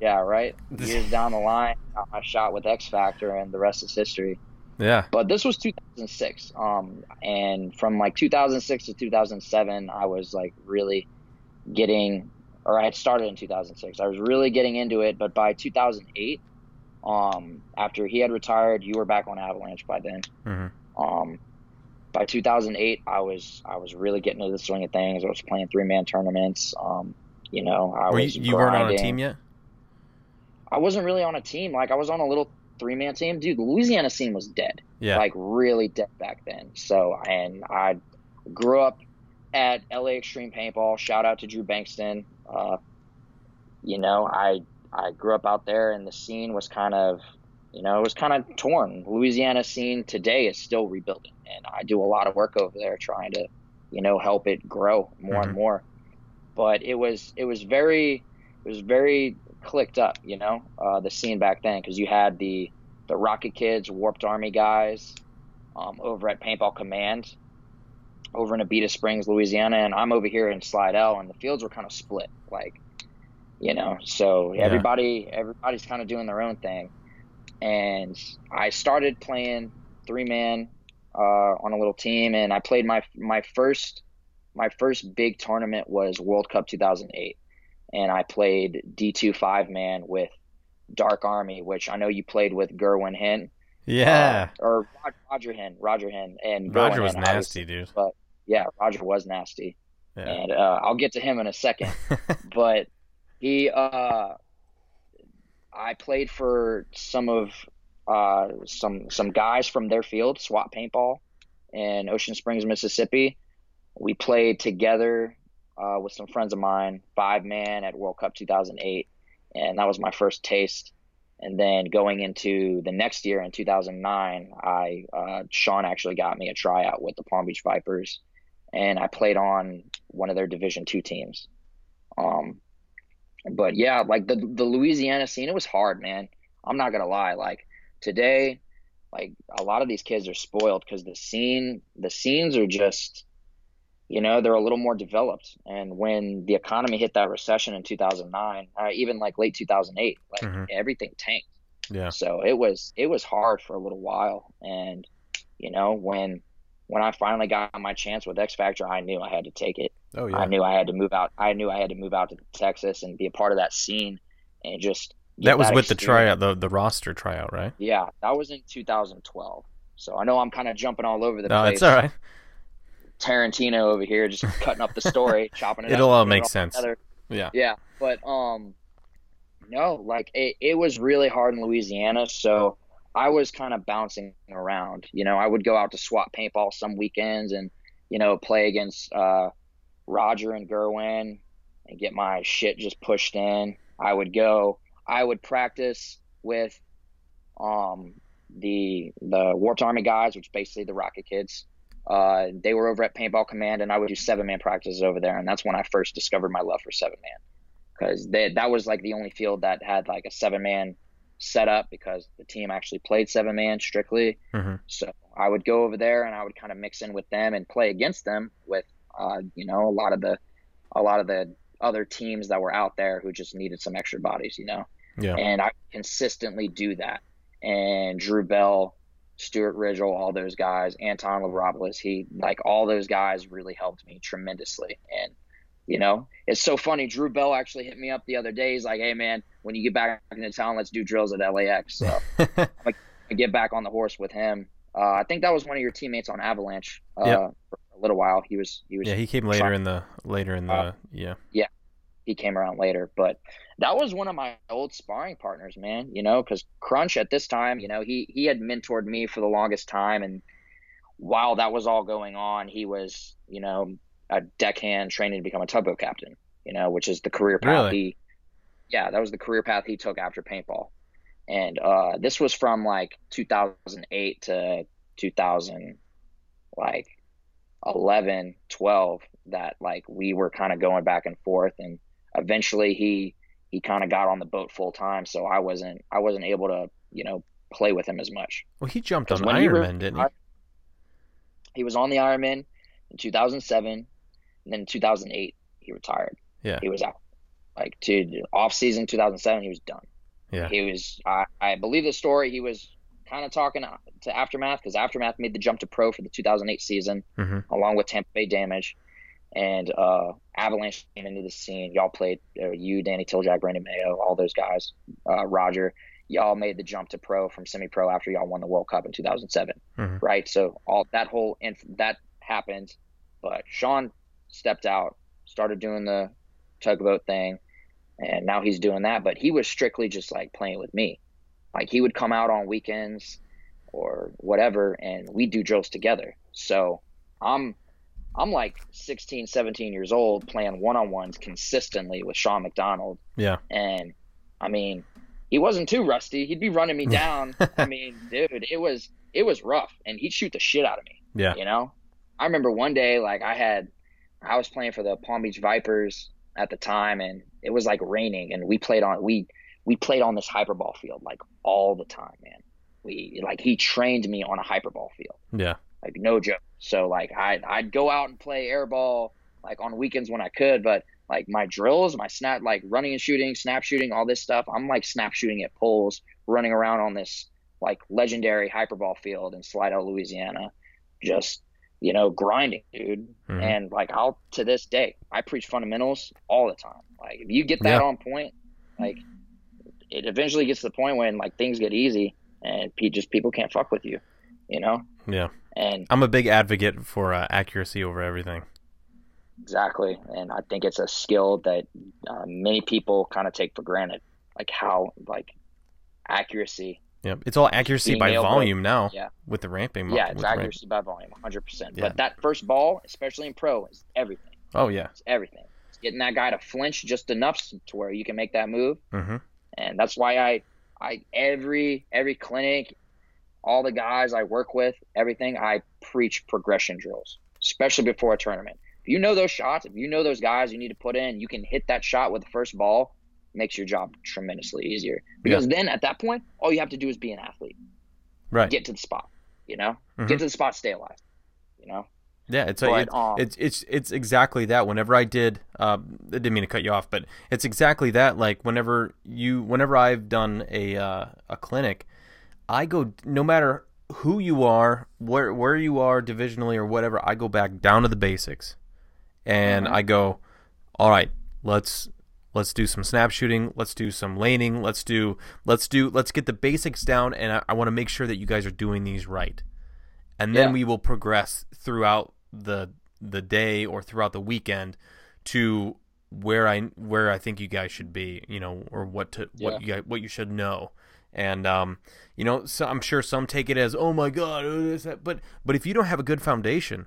yeah, right. Years down the line, got my shot with X Factor, and the rest is history Yeah. but this was 2006 um and from like 2006 to 2007 i was like really getting or i had started in 2006 i was really getting into it but by 2008 um after he had retired you were back on avalanche by then. Hmm um by 2008 i was i was really getting into the swing of things. I was playing three-man tournaments um you know i Were was you, you weren't on a team yet? i wasn't really on a team. Like i was on a little three-man team dude the louisiana scene was dead Yeah. like really dead back then. So, and I grew up at LA Extreme Paintball. Shout out to Drew Bankston. Uh, you know, I I grew up out there, and the scene was kind of, you know, it was kind of torn. Louisiana scene today is still rebuilding, and I do a lot of work over there trying to, you know, help it grow more Mhm. and more. But it was it was very it was very clicked up, you know, uh, the scene back then because you had the the Rocket Kids, Warped Army guys, um, over at Paintball Command, over in Abita Springs, Louisiana, and I'm over here in Slidell, and the fields were kind of split. Like you know. So everybody everybody's kind of doing their own thing, and I started playing three man uh, on a little team, and I played my my first my first big tournament was World Cup 2008, and I played D2 five man with Dark Army, which I know you played with Gerwin Hen. Yeah. Uh, or Roger Hen, Roger Hen, and Roger was nasty, dude. But yeah, Roger was nasty, Yeah. and uh, I'll get to him in a second. but he, uh, I played for some of uh, some some guys from their field, SWAT Paintball, in Ocean Springs, Mississippi. We played together uh, with some friends of mine, five man at World Cup 2008, and that was my first taste. And then going into the next year in 2009, I uh, Sean actually got me a tryout with the Palm Beach Vipers, and I played on one of their Division two teams. Um, but yeah, like the the Louisiana scene, it was hard, man. I'm not gonna lie. Like today, like a lot of these kids are spoiled because the scene, the scenes are just, you know, they're a little more developed. And when the economy hit that recession in 2009, uh, even like late 2008, like Mhm. everything tanked. Yeah. So it was it was hard for a little while, and you know when when I finally got my chance with X Factor, I knew I had to take it. Oh yeah I knew I had to move out. I knew I had to move out to Texas and be a part of that scene, and just That was with the tryout, the the roster tryout, right? Yeah, that was in 2012. So I know I'm kind of jumping all over the No, place. it's all right. Tarantino over here, just cutting up the story, chopping it. It'll up, all putting it make sense. together. Yeah. Yeah, but um, no, like it, it was really hard in Louisiana, so I was kind of bouncing around. You know, I would go out to SWAT paintball some weekends and you know play against uh, Roger and Gerwin and get my shit just pushed in. I would go. I would practice with um the the Warped Army guys, which basically the Rocket Kids. Uh, they were over at Paintball Command, and I would do seven man practices over there, and that's when I first discovered my love for seven man, because that was like the only field that had like a seven man setup because the team actually played seven man strictly. hmm So I would go over there and I would kind of mix in with them and play against them with, uh, you know, a lot of the, a lot of the other teams that were out there who just needed some extra bodies, you know. Yeah. And I consistently do that. And Drew Bell, Stuart Ridgel, all those guys, Anton Lavropoulos, he like all those guys really helped me tremendously. And you know, it's so funny. Drew Bell actually hit me up the other day. He's like, "Hey man, when you get back into town, let's do drills at LAX." So I get back on the horse with him. Uh, I think that was one of your teammates on Avalanche uh, Yep. for a little while. He was he was yeah, he came later in the later in the Uh, yeah. He came around later, but that was one of my old sparring partners, man. You know, because Crunch at this time, you know, he he had mentored me for the longest time, and while that was all going on, he was, you know, a deckhand training to become a tugboat captain. You know, which is the career path Really? he, yeah, that was the career path he took after paintball, and uh, this was from like 2008 to 2000, like 11, 12 that like we were kind of going back and forth and eventually he he kind of got on the boat full time so I wasn't I wasn't able to you know play with him as much Well, he jumped on he re- didn't he? he was on the Ironman in 2007 and then in 2008 he retired Yeah. he was out like to off season 2007 he was done Yeah. he was I, I believe the story he was kind of talking to aftermath because aftermath made the jump to pro for the 2008 season hmm along with Tampa Bay Damage. And uh, Avalanche came into the scene. Y'all played, uh, you, Danny Tiljack, Brandon Mayo, all those guys, uh, Roger. Y'all made the jump to pro from semi-pro after y'all won the World Cup in 2007, Mhm. right? So all that whole inf- that happened, but Sean stepped out, started doing the tugboat thing, and now he's doing that. But he was strictly just like playing with me. Like he would come out on weekends or whatever, and we do drills together. So I'm I'm like 16, 17 years old playing one-on-ones consistently with Sean McDonald. Yeah. And I mean, he wasn't too rusty. He'd be running me down. I mean, dude, it was it was rough and he'd shoot the shit out of me. Yeah. You know? I remember one day like I had I was playing for the Palm Beach Vipers at the time and it was like raining and we played on we we played on this hyperball field like all the time, man. We like he trained me on a hyperball field Yeah. Like no joke. So like I I'd go out and play airball like on weekends when I could, but like my drills, my snap, like running and shooting, snap shooting, all this stuff. I'm like snap shooting at poles, running around on this like legendary hyperball field in Slidell, Louisiana, just you know grinding, dude. Mm-hmm. And like I'll to this day, I preach fundamentals all the time. Like if you get that yeah. on point, like it eventually gets to the point when like things get easy and just people can't fuck with you, you know. Yeah. And I'm a big advocate for uh, accuracy over everything. Exactly, and I think it's a skill that uh, many people kind of take for granted, like how like accuracy. Yeah, it's all accuracy by volume now. Yeah. with the ramping. Yeah, it's accuracy ramp. by volume, 100. Yeah. percent But that first ball, especially in pro, is everything. Oh yeah, it's everything. It's getting that guy to flinch just enough to where you can make that move, mm-hmm. and that's why I, I every every clinic, all the guys I work with, everything I preach progression drills, especially before a tournament if you know those shots, if you know those guys you need to put in, you can hit that shot with the first ball, makes your job tremendously easier. Because yeah. then at that point, all you have to do is be an athlete. Right. Get to the spot, you know? Mm-hmm. Get to the spot, stay alive. You know? Yeah, it's but, a, um, it's it's it's exactly that. Whenever I did, uh, I didn't mean to cut you off, but it's exactly that. Like whenever you, whenever I've done a uh, a clinic, I go no matter who you are, where where you are divisionally or whatever. I go back down to the basics and mm-hmm. I go, all right, let's let's do some snap shooting, let's do some laning, let's do let's do let's get the basics down, and I, I want to make sure that you guys are doing these right, and then yeah. we will progress throughout the the day or throughout the weekend to where I where I think you guys should be, you know, or what to yeah. what you guys, what you should know. And um, you know, so I'm sure some take it as, "Oh my god," but but if you don't have a good foundation,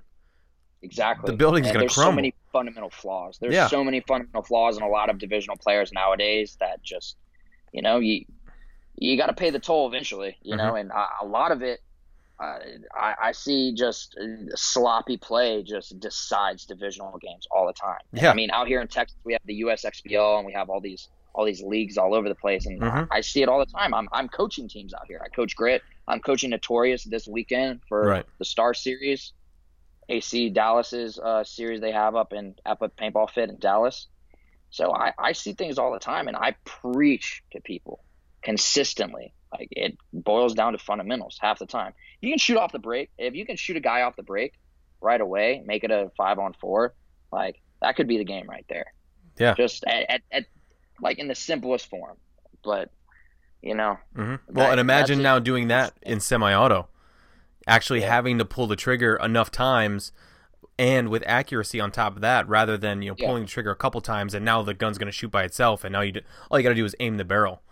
Exactly. The building's going to crumble. There's so many fundamental flaws. There's yeah. so many fundamental flaws in a lot of divisional players nowadays that just, you know, you you got to pay the toll eventually, you mm-hmm. know, and a, a, lot of it, uh, I, I, see just sloppy play just decides divisional games all the time. Yeah. I mean, out here in Texas, we have the USXBL and we have all these all these leagues all over the place, and mm-hmm. I, see it all the time. I'm I'm coaching teams out here. I coach Grit. I'm coaching Notorious this weekend for right. the Star Series. AC Dallas's uh, series they have up in up at Paintball Fit in Dallas. So I, I see things all the time, and I preach to people consistently. Like it boils down to fundamentals half the time. You can shoot off the break. If you can shoot a guy off the break right away, make it a five on four, like that could be the game right there. Yeah. Just at, at, at like in the simplest form, but you know. Mm-hmm. Well, that, and imagine now doing that in semi-auto actually yeah. having to pull the trigger enough times and with accuracy on top of that rather than you know pulling yeah. the trigger a couple times and now the gun's going to shoot by itself and now you do, all you got to do is aim the barrel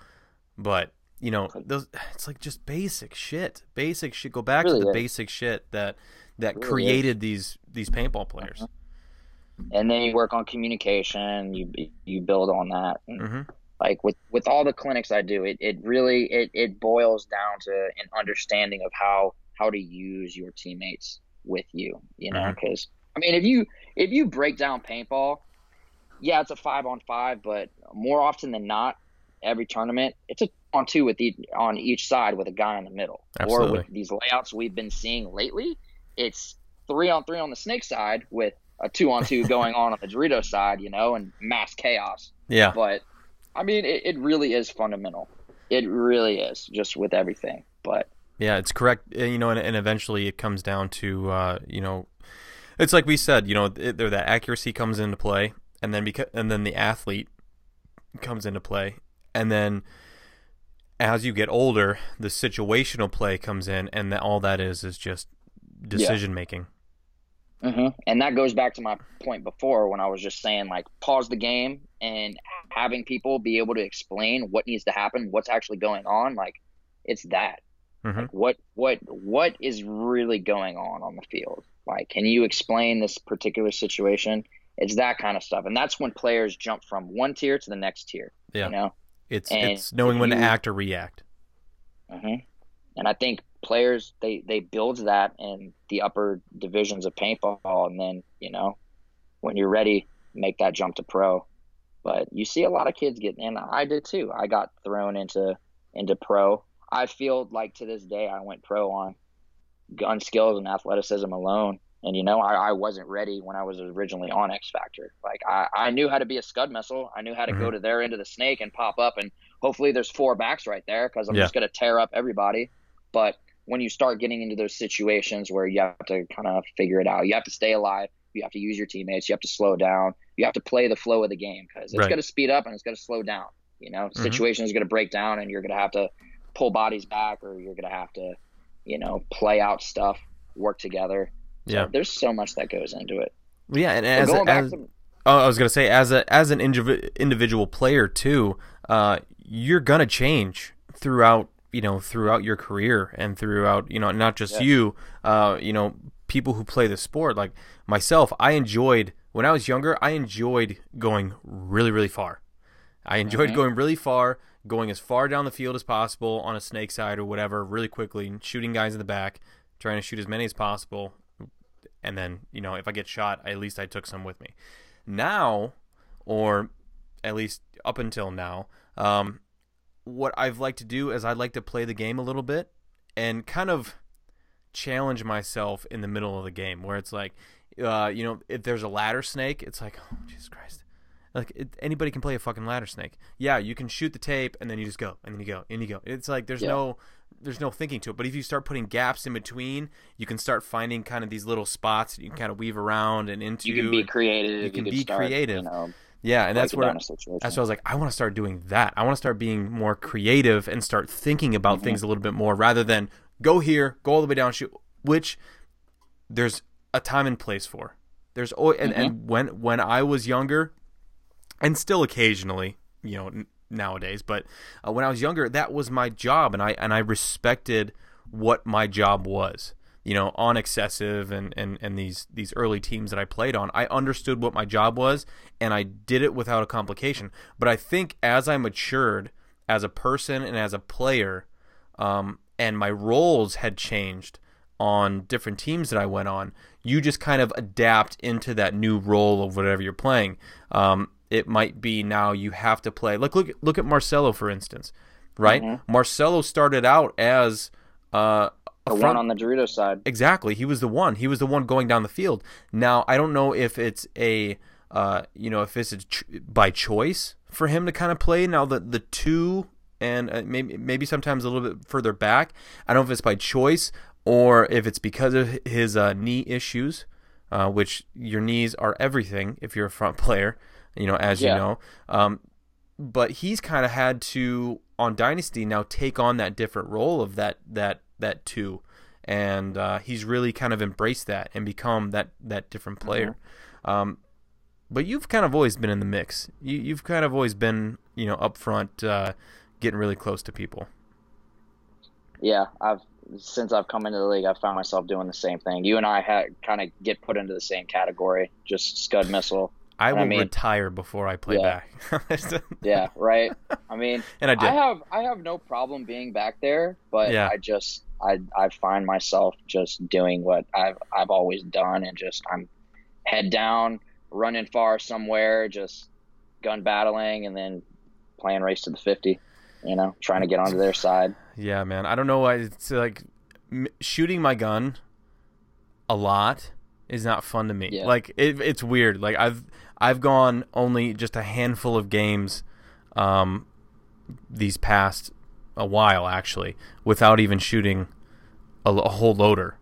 but you know those it's like just basic shit basic shit go back really to the is. basic shit that that really created is. these these paintball players uh-huh. And then you work on communication you you build on that mm-hmm. like with with all the clinics i do it, it really it, it boils down to an understanding of how how to use your teammates with you, you know, because mm-hmm. I mean, if you if you break down paintball, yeah, it's a five on five, but more often than not, every tournament it's a on two with each, on each side with a guy in the middle. Absolutely. Or with these layouts we've been seeing lately, it's three on three on the snake side with a two on two going on on the Dorito side, you know, and mass chaos. Yeah. But I mean, it, it really is fundamental. It really is just with everything. But yeah, it's correct. You know, and, and eventually it comes down to uh, you know, it's like we said. You know, it, there that accuracy comes into play, and then because and then the athlete comes into play, and then as you get older, the situational play comes in, and that all that is is just decision making. Mm-hmm. And that goes back to my point before when I was just saying, like, pause the game and having people be able to explain what needs to happen, what's actually going on. Like, it's that. Mm-hmm. Like what what what is really going on on the field? Like, can you explain this particular situation? It's that kind of stuff, and that's when players jump from one tier to the next tier. Yeah, you know, it's and it's knowing when you, to act or react. Mm-hmm. And I think players they they build that in the upper divisions of paintball, and then you know, when you're ready, make that jump to pro. But you see a lot of kids getting, and I did too. I got thrown into into pro I feel like to this day I went pro on gun skills and athleticism alone. And you know, I, I wasn't ready when I was originally on X Factor. Like I, I knew how to be a scud missile. I knew how to mm-hmm. go to their end of the snake and pop up, and hopefully there's four backs right there because I'm yeah. just gonna tear up everybody. But when you start getting into those situations where you have to kind of figure it out, you have to stay alive. You have to use your teammates. You have to slow down. You have to play the flow of the game because it's right. going to speed up and it's going to slow down. You know, mm-hmm. situation is going to break down and you're going to have to pull bodies back or you're going to have to, you know, play out stuff, work together. So yeah. There's so much that goes into it. Yeah. And as, a, as to, oh, I was going to say, as a, as an indiv- individual player too, uh, you're going to change throughout, you know, throughout your career and throughout, you know, not just yeah. you, uh, you know, people who play the sport. Like myself, I enjoyed when I was younger. I enjoyed going really, really far. I enjoyed mm-hmm. going really far, going as far down the field as possible on a snake side or whatever, really quickly, shooting guys in the back, trying to shoot as many as possible. And then, you know, if I get shot, at least I took some with me. Now, or at least up until now, um, what I've liked to do is I'd like to play the game a little bit and kind of challenge myself in the middle of the game where it's like, uh, you know, if there's a ladder snake, it's like, oh, Jesus Christ like it, anybody can play a fucking ladder snake. Yeah, you can shoot the tape and then you just go and then you go and you go. It's like there's yeah. no there's no thinking to it. But if you start putting gaps in between, you can start finding kind of these little spots that you can kind of weave around and into. You can be creative. You can, you can be start, creative. You know, yeah, and that's where that's what I was like. I want to start doing that. I want to start being more creative and start thinking about mm-hmm. things a little bit more rather than go here, go all the way down, shoot. Which there's a time and place for. There's always, and, mm-hmm. and when when I was younger, and still occasionally, you know, n- nowadays. But uh, when I was younger, that was my job, and I and I respected what my job was. You know, on excessive and, and, and these these early teams that I played on, I understood what my job was, and I did it without a complication. But I think as I matured as a person and as a player, um, and my roles had changed on different teams that I went on, you just kind of adapt into that new role of whatever you're playing. Um, it might be now you have to play. Like look look at Marcelo for instance, right? Mm-hmm. Marcelo started out as uh, the front, one on the Dorito side. Exactly, he was the one. He was the one going down the field. Now I don't know if it's a uh, you know if it's ch- by choice for him to kind of play. Now the the two and uh, maybe maybe sometimes a little bit further back. I don't know if it's by choice or if it's because of his uh, knee issues, uh, which your knees are everything if you're a front player you know, as yeah. you know. Um, but he's kind of had to on Dynasty now take on that different role of that that that too, and uh, he's really kind of embraced that and become that that different player. Mm-hmm. Um, but you've kind of always been in the mix. You, you've kind of always been you know up front, uh, getting really close to people. Yeah, I've since I've come into the league, I've found myself doing the same thing. You and I had kind of get put into the same category, just scud missile. I will I mean, retire before I play yeah. back. yeah, right. I mean, and I, did. I have I have no problem being back there, but yeah. I just I I find myself just doing what I've I've always done, and just I'm head down, running far somewhere, just gun battling, and then playing race to the fifty. You know, trying to get onto their side. Yeah, man. I don't know why it's like shooting my gun a lot is not fun to me. Yeah. Like it, it's weird. Like I've I've gone only just a handful of games um, these past a while actually without even shooting a, a whole loader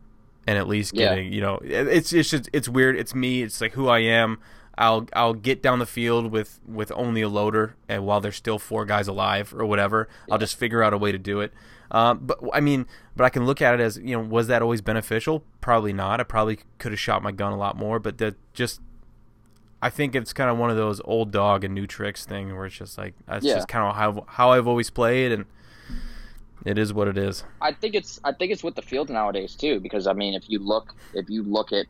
and at least getting yeah. you know it's it's just it's weird. It's me. It's like who I am. I'll I'll get down the field with with only a loader, and while there's still four guys alive or whatever, yeah. I'll just figure out a way to do it. Um, but I mean, but I can look at it as you know, was that always beneficial? Probably not. I probably could have shot my gun a lot more, but that just I think it's kind of one of those old dog and new tricks thing where it's just like that's yeah. just kind of how how I've always played and it is what it is. I think it's I think it's with the field nowadays too because I mean if you look if you look at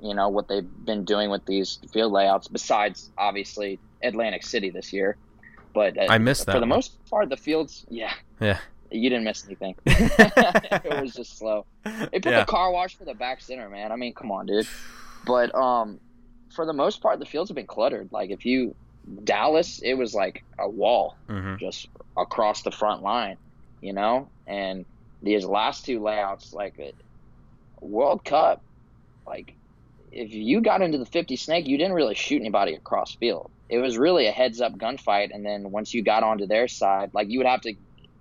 you know what they've been doing with these field layouts besides obviously Atlantic City this year but uh, I missed that for the one. most part the fields yeah yeah you didn't miss anything. it was just slow. They put yeah. the car wash for the back center, man. I mean, come on, dude. But um, for the most part, the fields have been cluttered. Like if you Dallas, it was like a wall mm-hmm. just across the front line, you know. And these last two layouts, like a World Cup, like if you got into the 50 snake, you didn't really shoot anybody across field. It was really a heads up gunfight. And then once you got onto their side, like you would have to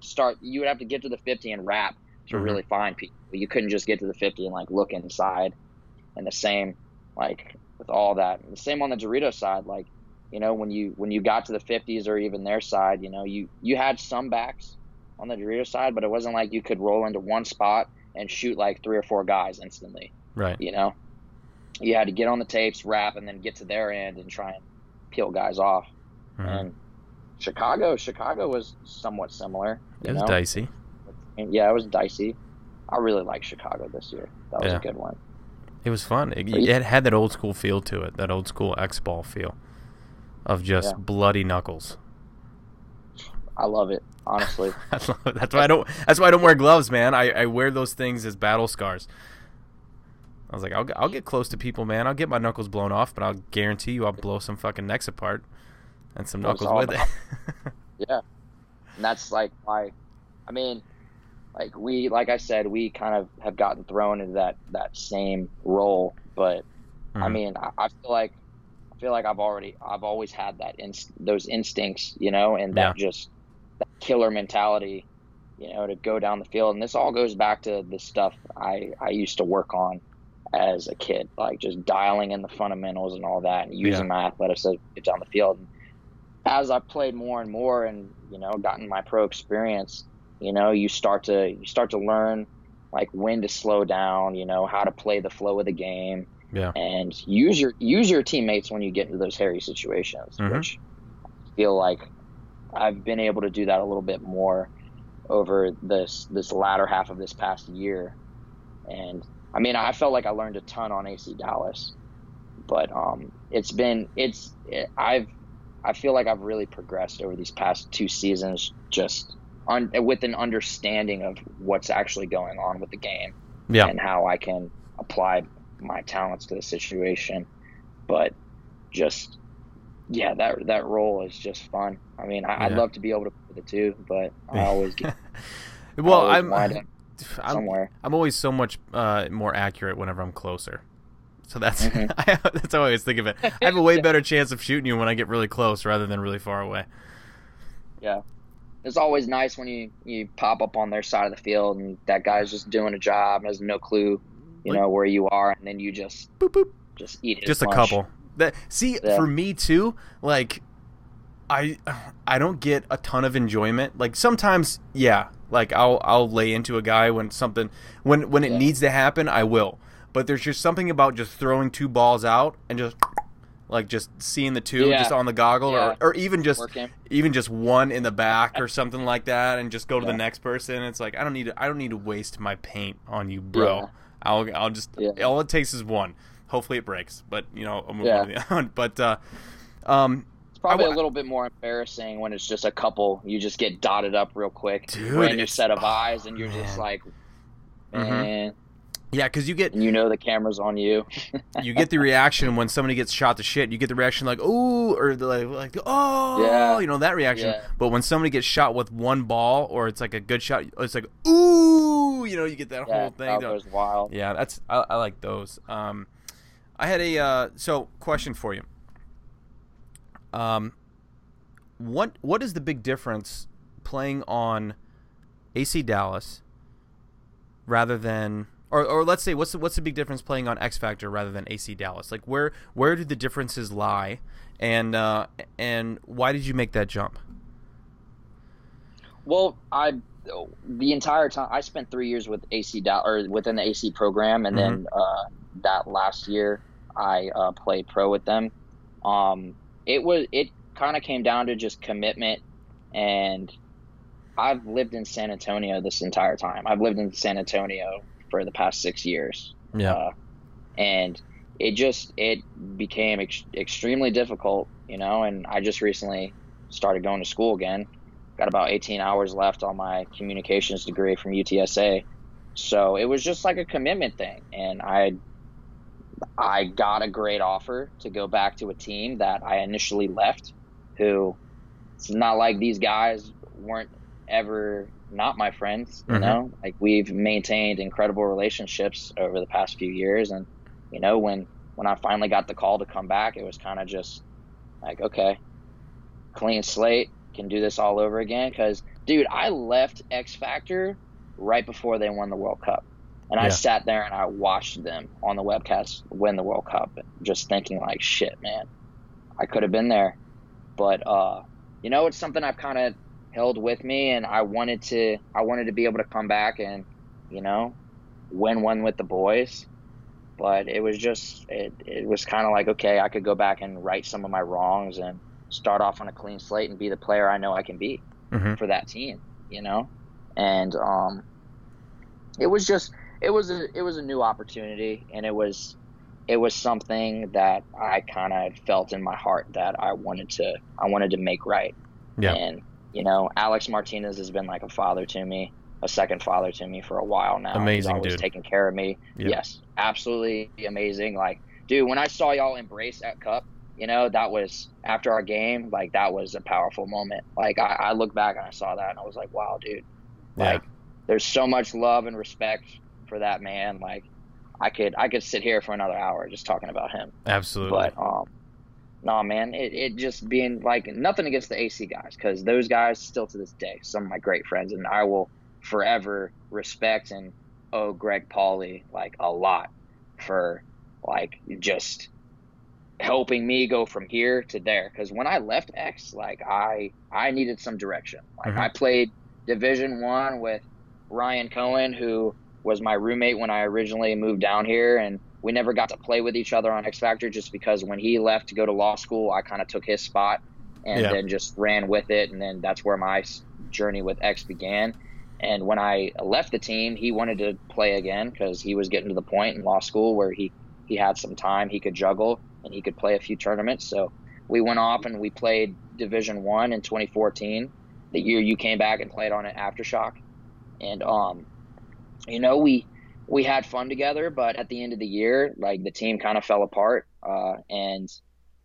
start, you would have to get to the 50 and wrap to Mhm. really find people. You couldn't just get to the 50 and like look inside. And the same, like with all that, and the same on the Dorito side. Like, you know, when you when you got to the 50s or even their side, you know, you you had some backs on the Dorito side, but it wasn't like you could roll into one spot and shoot like three or four guys instantly. Right. You know, you had to get on the tapes, wrap, and then get to their end and try and peel guys off. Mhm. And Chicago, Chicago was somewhat similar. You It was know? dicey. And yeah, it was dicey. I really like Chicago this year. That was Yeah. a good one. It was fun. It, it had that old school feel to it, that old school X ball feel of just Yeah. bloody knuckles. I love it, honestly. That's why I don't. That's why I don't wear gloves, man. I, I wear those things as battle scars. I was like, I'll, I'll get close to people, man. I'll get my knuckles blown off, but I'll guarantee you, I'll blow some fucking necks apart, and some knuckles with it. yeah, and that's like why. I mean, like we, like I said, we kind of have gotten thrown into that that same role, but I Mhm. mean, I, I feel like I feel like I've already I've always had that inst- those instincts, you know, and that just that killer mentality, you know, to go down the field. And this all goes back to the stuff I I used to work on as a kid, like just dialing in the fundamentals and all that, and using my athleticism to get down the field. And as I played more and more, and you know, gotten my pro experience, you know, you start to you start to learn like when to slow down, you know, how to play the flow of the game yeah. and use your use your teammates when you get into those hairy situations, Mhm. which I feel like I've been able to do that a little bit more over this this latter half of this past year. And I mean, I felt like I learned a ton on AC Dallas, but um, it's been it's it, I've I feel like I've really progressed over these past two seasons, just un, with an understanding of what's actually going on with the game Yeah. and how I can apply my talents to the situation. But just yeah, that that role is just fun. I mean, I, I'd Yeah. love to be able to play the two, but I always get well, always I'm, I'm somewhere. I'm always so much uh, more accurate whenever I'm closer. So that's Mhm. that's how I always think of it. I have a way better chance of shooting you when I get really close rather than really far away. Yeah, it's always nice when you you pop up on their side of the field and that guy's just doing a job, and has no clue, you Like- know, where you are, and then you just Boop boop. just eat Just a lunch. couple. That see Yeah. for me too. Like, I I don't get a ton of enjoyment. Like sometimes, yeah. Like I'll I'll lay into a guy when something when when it Yeah. needs to happen, I will. But there's just something about just throwing two balls out and just like just seeing the two Yeah. just on the goggle Yeah. or, or even just Work him. even just one in the back or something like that and just go to the next person it's like i don't need to i don't need to waste my paint on you bro i'll i'll just all it takes is one hopefully it breaks but you know i'll move Yeah. on to the one but uh um It's probably a little bit more embarrassing when it's just a couple. You just get dotted up real quick, Dude, brand new set of oh, eyes, and you're just man. like, Mhm. yeah because you get and you know the camera's on you. you get the reaction when somebody gets shot to shit you get the reaction like ooh or like, like oh Yeah. you know that reaction Yeah. but when somebody gets shot with one ball or it's like a good shot it's like ooh you know you get that Yeah, whole thing that goes wild. Yeah, that's I, I like those. Um, I had a uh, so question for you. Um, what what is the big difference playing on AC Dallas rather than or, or let's say what's the, what's the big difference playing on X Factor rather than AC Dallas? Like where where do the differences lie, and uh, and why did you make that jump? Well, I the entire time I spent three years with AC or within the AC program, and then uh, that last year I uh, played pro with them. Um, it was it kind of came down to just commitment, and I've lived in San Antonio this entire time. I've lived in San Antonio for the past six years. Yeah. Uh, and it just it became ex- extremely difficult, you know. And I just recently started going to school again. Got about 18 hours left on my communications degree from UTSA, so it was just like a commitment thing. And I I got a great offer to go back to a team that I initially left. Who it's not like these guys weren't ever not my friends, you Mhm. know. Like we've maintained incredible relationships over the past few years, and you know, when when I finally got the call to come back, it was kind of just like, okay, clean slate, can do this all over again. Because, dude, I left X Factor right before they won the World Cup. And yeah. I sat there and I watched them on the webcast win the World Cup, just thinking like, shit, man, I could have been there. But uh, you know, it's something I've kind of held with me, and I wanted to, I wanted to be able to come back and, you know, win one with the boys. But it was just, it, it was kind of like, okay, I could go back and right some of my wrongs and start off on a clean slate and be the player I know I can be mm-hmm. for that team, you know. And um, it was just it was a it was a new opportunity, and it was it was something that I kind of felt in my heart that I wanted to I wanted to make right. Yeah. And you know, Alex Martinez has been like a father to me, a second father to me for a while now. Amazing, He's dude. Taking care of me. Yep. Yes, absolutely amazing. Like, dude, when I saw y'all embrace that cup, you know, that was after our game. Like, that was a powerful moment. Like, I, I look back and I saw that and I was like, wow, dude. Like, yeah. there's so much love and respect for that man. Like I could I could sit here for another hour just talking about him. Absolutely. But um, no nah, man, it, it just being like nothing against the AC guys because those guys still to this day some of my great friends and I will forever respect and owe Greg Pauly like a lot for like just helping me go from here to there because when i left x like i i needed some direction like mm-hmm. i played division one with ryan cohen who was my roommate when I originally moved down here, and we never got to play with each other on X Factor just because when he left to go to law school, I kind of took his spot and yeah. then just ran with it, and then that's where my journey with X began. And when I left the team, he wanted to play again because he was getting to the point in law school where he he had some time, he could juggle, and he could play a few tournaments. So we went off and we played Division One in 2014, the year you came back and played on an aftershock, and um, you know, we we had fun together, but at the end of the year, like the team kind of fell apart, uh, and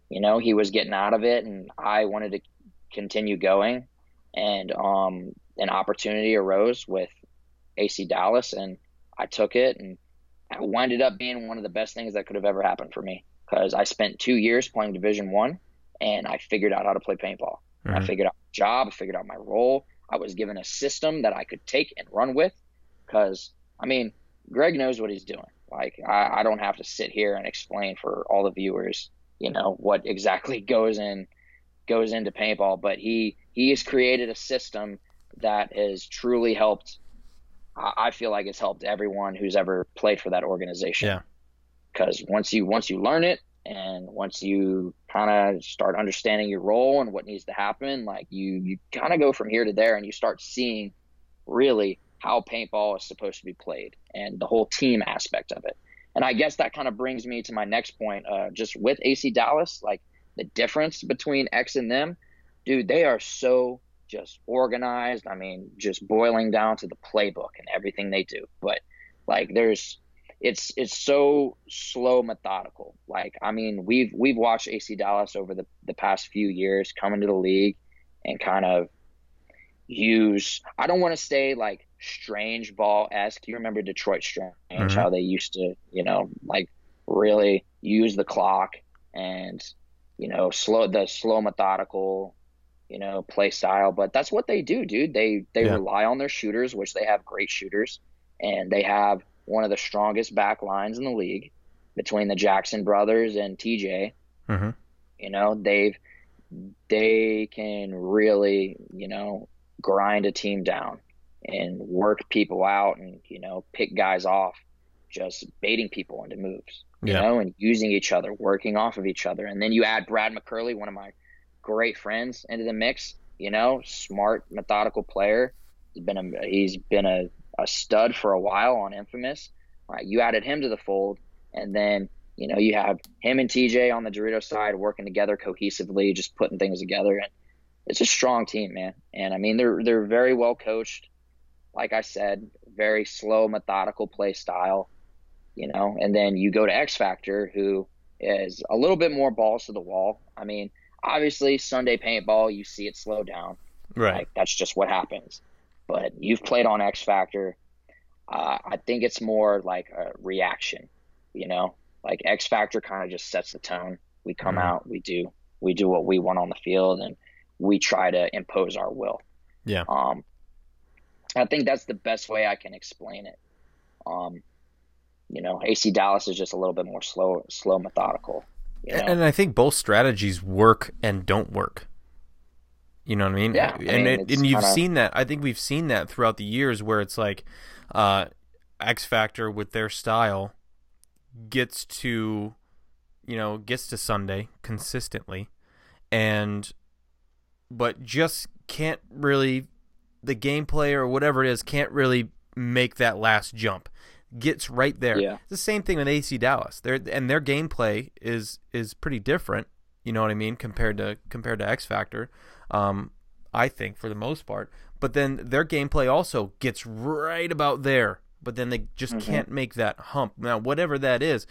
you know he was getting out of it, and I wanted to continue going, and um, an opportunity arose with AC Dallas, and I took it, and it winded up being one of the best things that could have ever happened for me because I spent two years playing Division One, and I figured out how to play paintball. Mm-hmm. I figured out my job, I figured out my role. I was given a system that I could take and run with because I mean, Greg knows what he's doing. Like I, I don't have to sit here and explain for all the viewers, you know, what exactly goes in goes into paintball, but he he has created a system that has truly helped. I feel like it's helped everyone who's ever played for that organization. Yeah. Because once you once you learn it, and once you kind of start understanding your role and what needs to happen, like you you kind of go from here to there, and you start seeing really how paintball is supposed to be played and the whole team aspect of it. And I guess that kind of brings me to my next point. Uh, just with AC Dallas, like the difference between X and them, dude, they are so just organized. I mean, just boiling down to the playbook and everything they do. But like, there's it's it's so slow, methodical. Like, I mean, we've we've watched AC Dallas over the the past few years come into the league and kind of use. I don't want to say like strange ball esque. You remember Detroit Strange, mm-hmm. how they used to, you know, like really use the clock and, you know, slow the slow methodical, you know, play style. But that's what they do, dude. They they yeah. rely on their shooters, which they have great shooters, and they have one of the strongest back lines in the league between the Jackson brothers and TJ. Mm-hmm. You know, they've they can really, you know, grind a team down and work people out and you know pick guys off just baiting people into moves you yeah. know and using each other working off of each other. And then you add brad mccurley one of my great friends into the mix you know smart methodical player. He's been a he's been a, a stud for a while on infamous. Right you added him to the fold and then you know you have him and tj on the dorito side working together cohesively just putting things together. And it's a strong team man. And i mean they're they're very well coached like I said, very slow, methodical play style, you know. And then you go to X Factor, who is a little bit more balls to the wall. I mean, obviously Sunday paintball, you see it slow down. Right. Like, that's just what happens. But you've played on X Factor. Uh, I think it's more like a reaction, you know. Like X Factor kind of just sets the tone. We come Mhm. out, we do we do what we want on the field, and we try to impose our will. Yeah. Um, I think that's the best way I can explain it. Um, you know, AC Dallas is just a little bit more slow, slow, methodical. You know? And I think both strategies work and don't work. You know what I mean? Yeah, I and mean, it, and you've kinda- seen that. I think we've seen that throughout the years where it's like uh, X Factor with their style gets to, you know, gets to Sunday consistently, and but just can't really the gameplay or whatever it is can't really make that last jump. Gets right there. Yeah. It's the same thing with AC Dallas. Their and their gameplay is is pretty different. You know what I mean compared to compared to X Factor. Um, I think for the most part. But then their gameplay also gets right about there. But then they just Mhm. can't make that hump. Now whatever that is,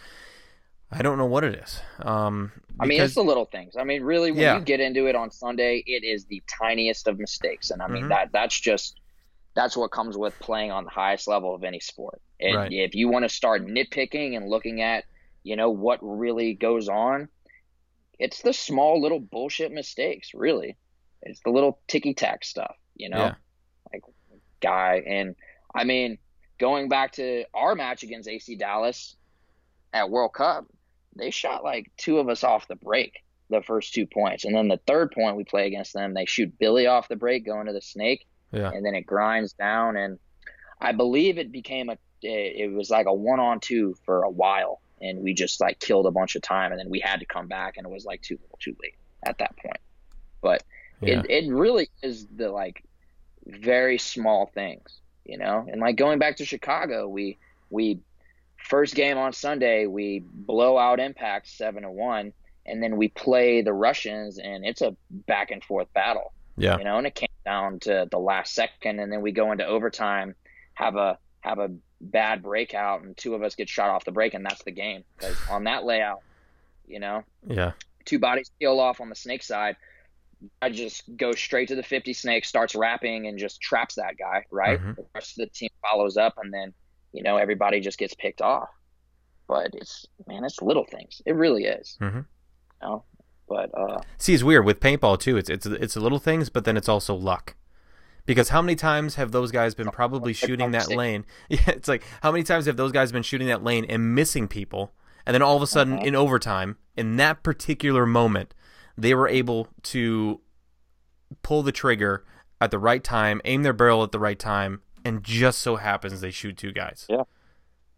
I don't know what it is. Um, I mean, it's the little things. I mean, really, when Yeah. you get into it on Sunday, it is the tiniest of mistakes, and I mean Mhm. that that's just that's what comes with playing on the highest level of any sport. And Right. if you want to start nitpicking and looking at, you know, what really goes on, it's the small little bullshit mistakes. Really, it's the little ticky tack stuff. You know, Yeah. like guy, and I mean, going back to our match against AC Dallas at World Cup, they shot like two of us off the break the first two points, and then the third point we play against them, they shoot Billy off the break going to the snake, Yeah. and then it grinds down, and I believe it became a it was like a one on two for a while, and we just like killed a bunch of time, and then we had to come back, and it was like too little, too late at that point. But Yeah. it it really is the like very small things, you know. And like going back to Chicago, we we first game on Sunday we blow out Impact seven to one, and then we play the Russians, and it's a back and forth battle, yeah. you know. And it came down to the last second, and then we go into overtime, have a have a bad breakout, and two of us get shot off the break, and that's the game. Because on that layout, you know, Yeah. two bodies peel off on the snake side. I just go straight to the 50 snake, starts wrapping, and just traps that guy, right? Mhm. The rest of the team follows up, and then, you know, everybody just gets picked off. But it's, man, it's little things. It really is. Mm-hmm. You know? But, uh, See, it's weird with paintball too. It's it's it's little things, but then it's also luck. Because how many times have those guys been probably shooting that lane? Yeah, it's like how many times have those guys been shooting that lane and missing people, and then all of a sudden Uh-huh. in overtime, in that particular moment, they were able to pull the trigger at the right time, aim their barrel at the right time, and just so happens they shoot two guys. Yeah.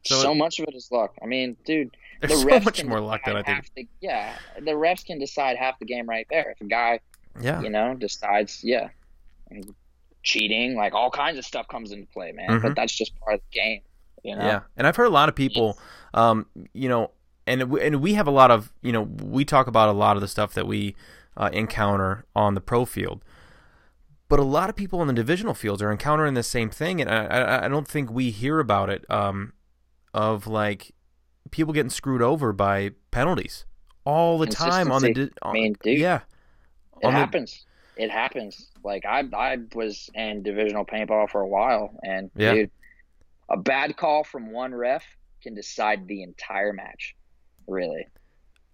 So so, it- much of it is luck. I mean, dude, There's the so much more luck than I think. the- yeah, the refs can decide half the game right there. If a guy Yeah. you know, decides, yeah, cheating, like all kinds of stuff comes into play, man. Mhm. But that's just part of the game, you know. Yeah, and I've heard a lot of people, um, you know, and we, and we have a lot of, you know, we talk about a lot of the stuff that we uh, encounter on the pro field, but a lot of people in the divisional fields are encountering the same thing, and I, I, don't think we hear about it, um, of like people getting screwed over by penalties all the time on the, di- I mean, dude, yeah, It on the- happens. It happens. Like I, I was in divisional paintball for a while, and Yeah. dude, a bad call from one ref can decide the entire match. Really.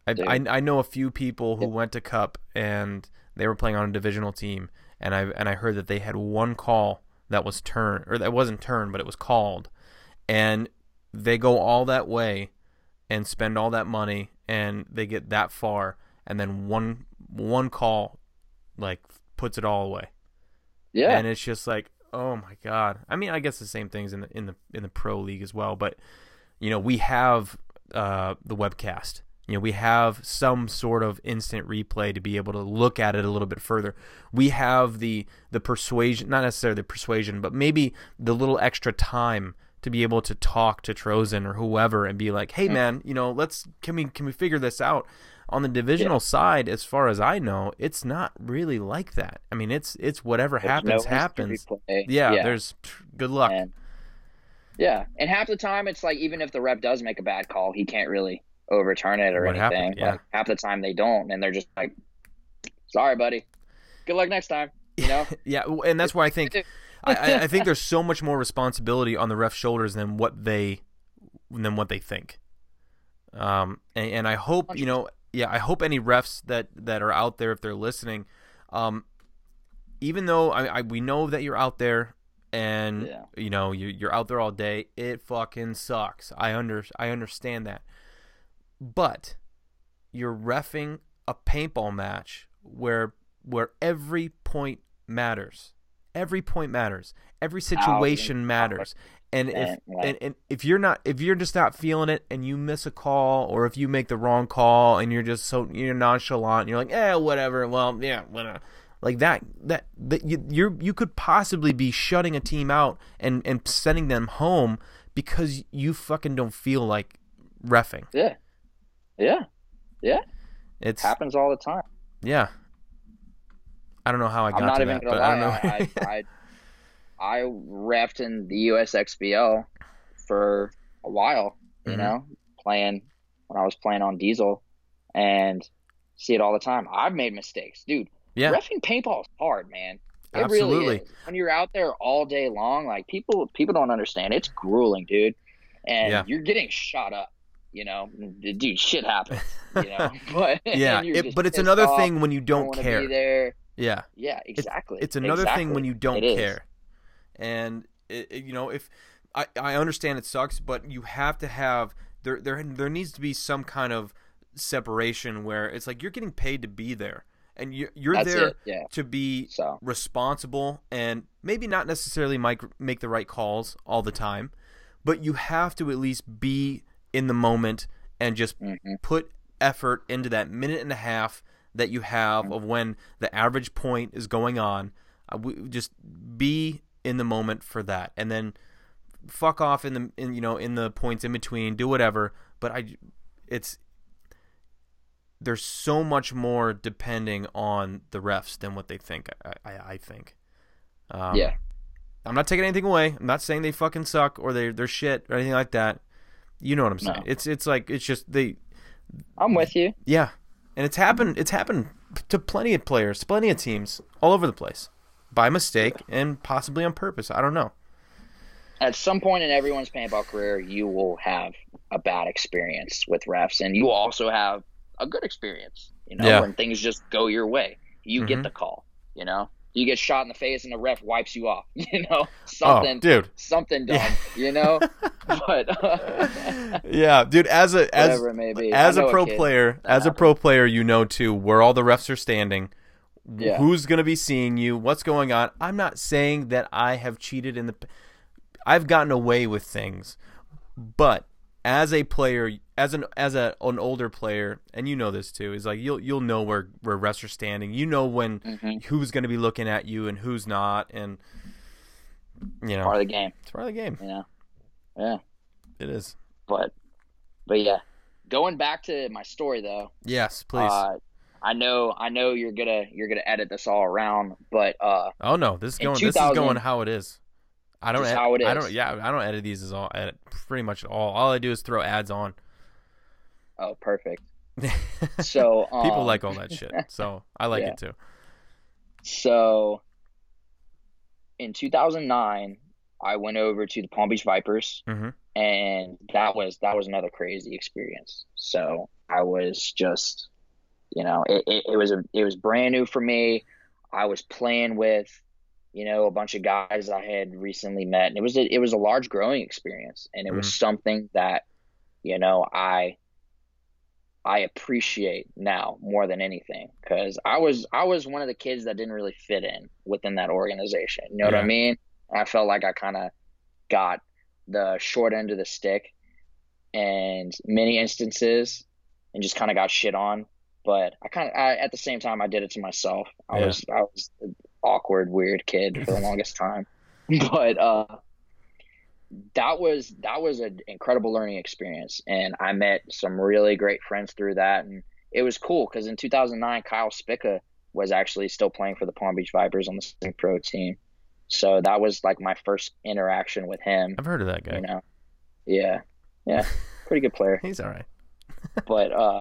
I, I, I know a few people who Yeah. went to Cup and they were playing on a divisional team, and I and I heard that they had one call that was turned or that wasn't turned, but it was called, and they go all that way and spend all that money, and they get that far, and then one one call like puts it all away, Yeah. and it's just like oh my god. I mean, I guess the same things in the in the in the pro league as well, but you know we have uh, the webcast. You know, we have some sort of instant replay to be able to look at it a little bit further. We have the the persuasion, not necessarily the persuasion, but maybe the little extra time to be able to talk to Trozen or whoever and be like, "Hey, Mm. man, you know, let's can we can we figure this out?" On the divisional side, as far as I know, it's not really like that. I mean, it's it's whatever There's happens no happens. Yeah, yeah. there's good luck. And, yeah, and half the time it's like even if the rep does make a bad call, he can't really overturn it or What anything. Yeah. Like, half the time they don't, and they're just like, "Sorry, buddy. Good luck next time." You know. Yeah, and that's why I think I, I- I think there's so much more responsibility on the ref's shoulders than what they than what they think. Um, and, and I hope you know, yeah, I hope any refs that that are out there, if they're listening, um, even though I, I we know that you're out there and Yeah. you know you you're out there all day, it fucking sucks. I under I understand that, but you're refing a paintball match where where every point matters. Every point matters. Every situation matters. And if and, and if you're not if you're just not feeling it and you miss a call or if you make the wrong call and you're just so you're nonchalant and you're like eh whatever well yeah whatever like that that, that you you're you could possibly be shutting a team out and and sending them home because you fucking don't feel like refing Yeah. Yeah. Yeah. It Happens all the time. yeah I don't know how I got I'm not to even that gonna but lie. I don't know I, I, I, in the USXBL for a while, you Mhm. know, playing when I was playing on Diesel and see it all the time. I've made mistakes. Dude, yeah refing paintball is hard, man. It Absolutely. really is. When you're out there all day long, like people people don't understand. It's grueling, dude. And Yeah. you're getting shot up, you know. Dude, shit happens, you know. But yeah it, but it's another off, thing when you don't wanna care Be there. yeah Yeah, exactly. It's another thing when you don't It is. care. And it, it- you know, if I, I understand it sucks, but you have to have there there there needs to be some kind of separation where it's like you're getting paid to be there and you're, you're That's there. Yeah. to be So responsible and maybe not necessarily make, make the right calls all the time, but you have to at least be in the moment and just mhm. put effort into that minute and a half that you have of when the average point is going on. Uh, just be in the moment for that, and then fuck off in the in you know in the points in between. Do whatever, but I, it's there's so much more depending on the refs than what they think. I I, I think. Um, yeah. I'm not taking anything away. I'm not saying they fucking suck or they they're shit or anything like that. You know what I'm saying? No. It's it's like it's just they I'm with you. yeah, and it's happened. It's happened to plenty of players, plenty of teams, all over the place, by mistake and possibly on purpose. I don't know. At some point in everyone's paintball career, you will have a bad experience with refs, and you will also have a good experience. You know, Yeah. when things just go your way, you Mhm. get the call. You know, you get shot in the face, and the ref wipes you off. You know, Oh, something, dude. something dumb. Yeah. You know, but uh, yeah, dude. As a as it may be. as a pro kid player, as a pro player, you know too where all the refs are standing, Yeah. who's going to be seeing you, what's going on. I'm not saying that I have cheated in the. I've gotten away with things, but as a player, as an as a an older player, and you know this too, is like you'll you'll know where where refs are standing. You know when Mhm. who's going to be looking at you and who's not, and you know part of the game. it's part of the game. You know, yeah. It is. But but yeah, going back to my story though. Yes, please. Uh, I know I know you're gonna you're gonna edit this all around, but uh, Oh no, this is In going. This is going how it is. I don't. Ed- how it I don't. Yeah, I don't edit these as all. Edit pretty much at all. All I do is throw ads on. oh perfect. So um, People like all that shit, so I like Yeah. it too. So in 2009, I went over to the Palm Beach Vipers, Mhm. and that was that was another crazy experience. So I was just, you know, it, it, it was a it was brand new for me. I was playing with, you know, a bunch of guys I had recently met, and it was a, it was a large growing experience, and it was mm-hmm. something that, you know, I I appreciate now more than anything because I was I was one of the kids that didn't really fit in within that organization. You know what I mean? I felt like I kind of got the short end of the stick and many instances and just kind of got shit on. But I kind of at the same time I did it to myself. I Yeah. was I was awkward weird kid for the longest time. But uh that was that was an incredible learning experience. And i met some really great friends through that. And it was cool because in 2009 kyle spicka was actually still playing for the palm beach vipers on the same pro team. So that was like my first interaction with him I've heard of that guy. you know? Yeah. Yeah. Pretty good player. He's all right. but uh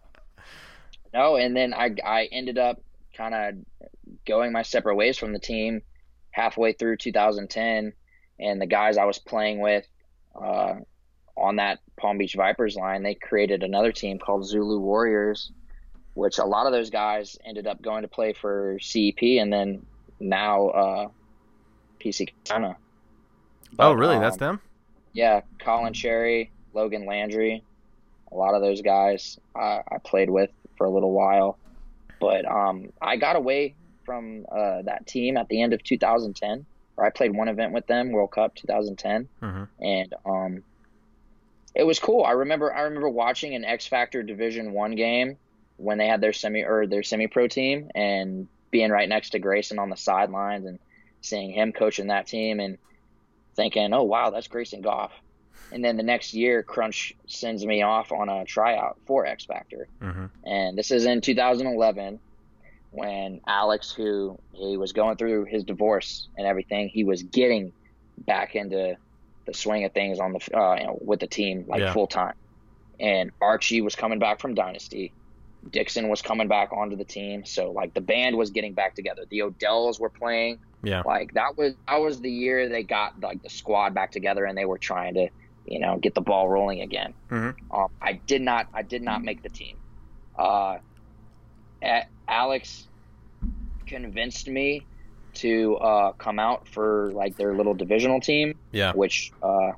no and then i i ended up kind of going my separate ways from the team halfway through 2010 and the guys i was playing with uh on that Palm Beach Vipers line, they created another team called Zulu Warriors, which a lot of those guys ended up going to play for CEP and then now uh, PC China. Oh, really? That's um, them? Yeah, Colin Cherry, Logan Landry, a lot of those guys I, I played with for a little while. But um, I got away from uh, that team at the end of 2010, where I played one event with them, World Cup 2010, hmm and um, it was cool. I remember I remember watching an X Factor Division One game when they had their semi or their semi pro team, and being right next to Grayson on the sidelines and seeing him coaching that team and thinking, oh wow, that's Grayson Goff. And then the next year, Crunch sends me off on a tryout for X Factor, hmm and this is in 2011 when Alex, who he was going through his divorce and everything, he was getting back into the swing of things on the uh, you know, with the team like Yeah. full time. And Archie was coming back from Dynasty. Dixon was coming back onto the team, so like the band was getting back together. The Odells were playing. Yeah. Like that was that was the year they got like the squad back together and they were trying to, you know, get the ball rolling again. Mhm. Um, I did not I did not make the team. Uh, Alex convinced me to uh, come out for like their little divisional team, Yeah. which uh,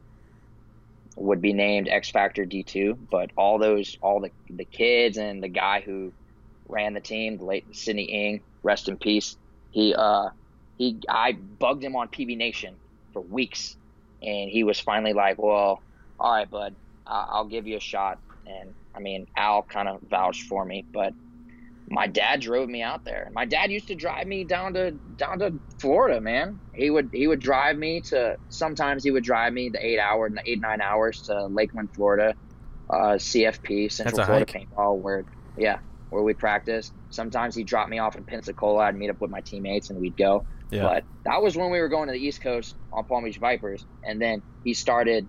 would be named X Factor D2. But all those, all the the kids and the guy who ran the team, the late Sidney Ing, rest in peace. He uh, he, I bugged him on PB Nation for weeks, and he was finally like, "Well, all right, bud, I- I'll give you a shot." And I mean, Al kind of vouched for me, but my dad drove me out there. My dad used to drive me down to down to Florida, man. He would he would drive me to sometimes he would drive me the eight hour eight nine hours to Lakeland, Florida, uh, CFP Central Florida hike. Paintball, where yeah, where we practice. Sometimes he'd drop me off in Pensacola. I'd meet up with my teammates and we'd go. Yeah. But that was when we were going to the East Coast on Palm Beach Vipers, and then he started.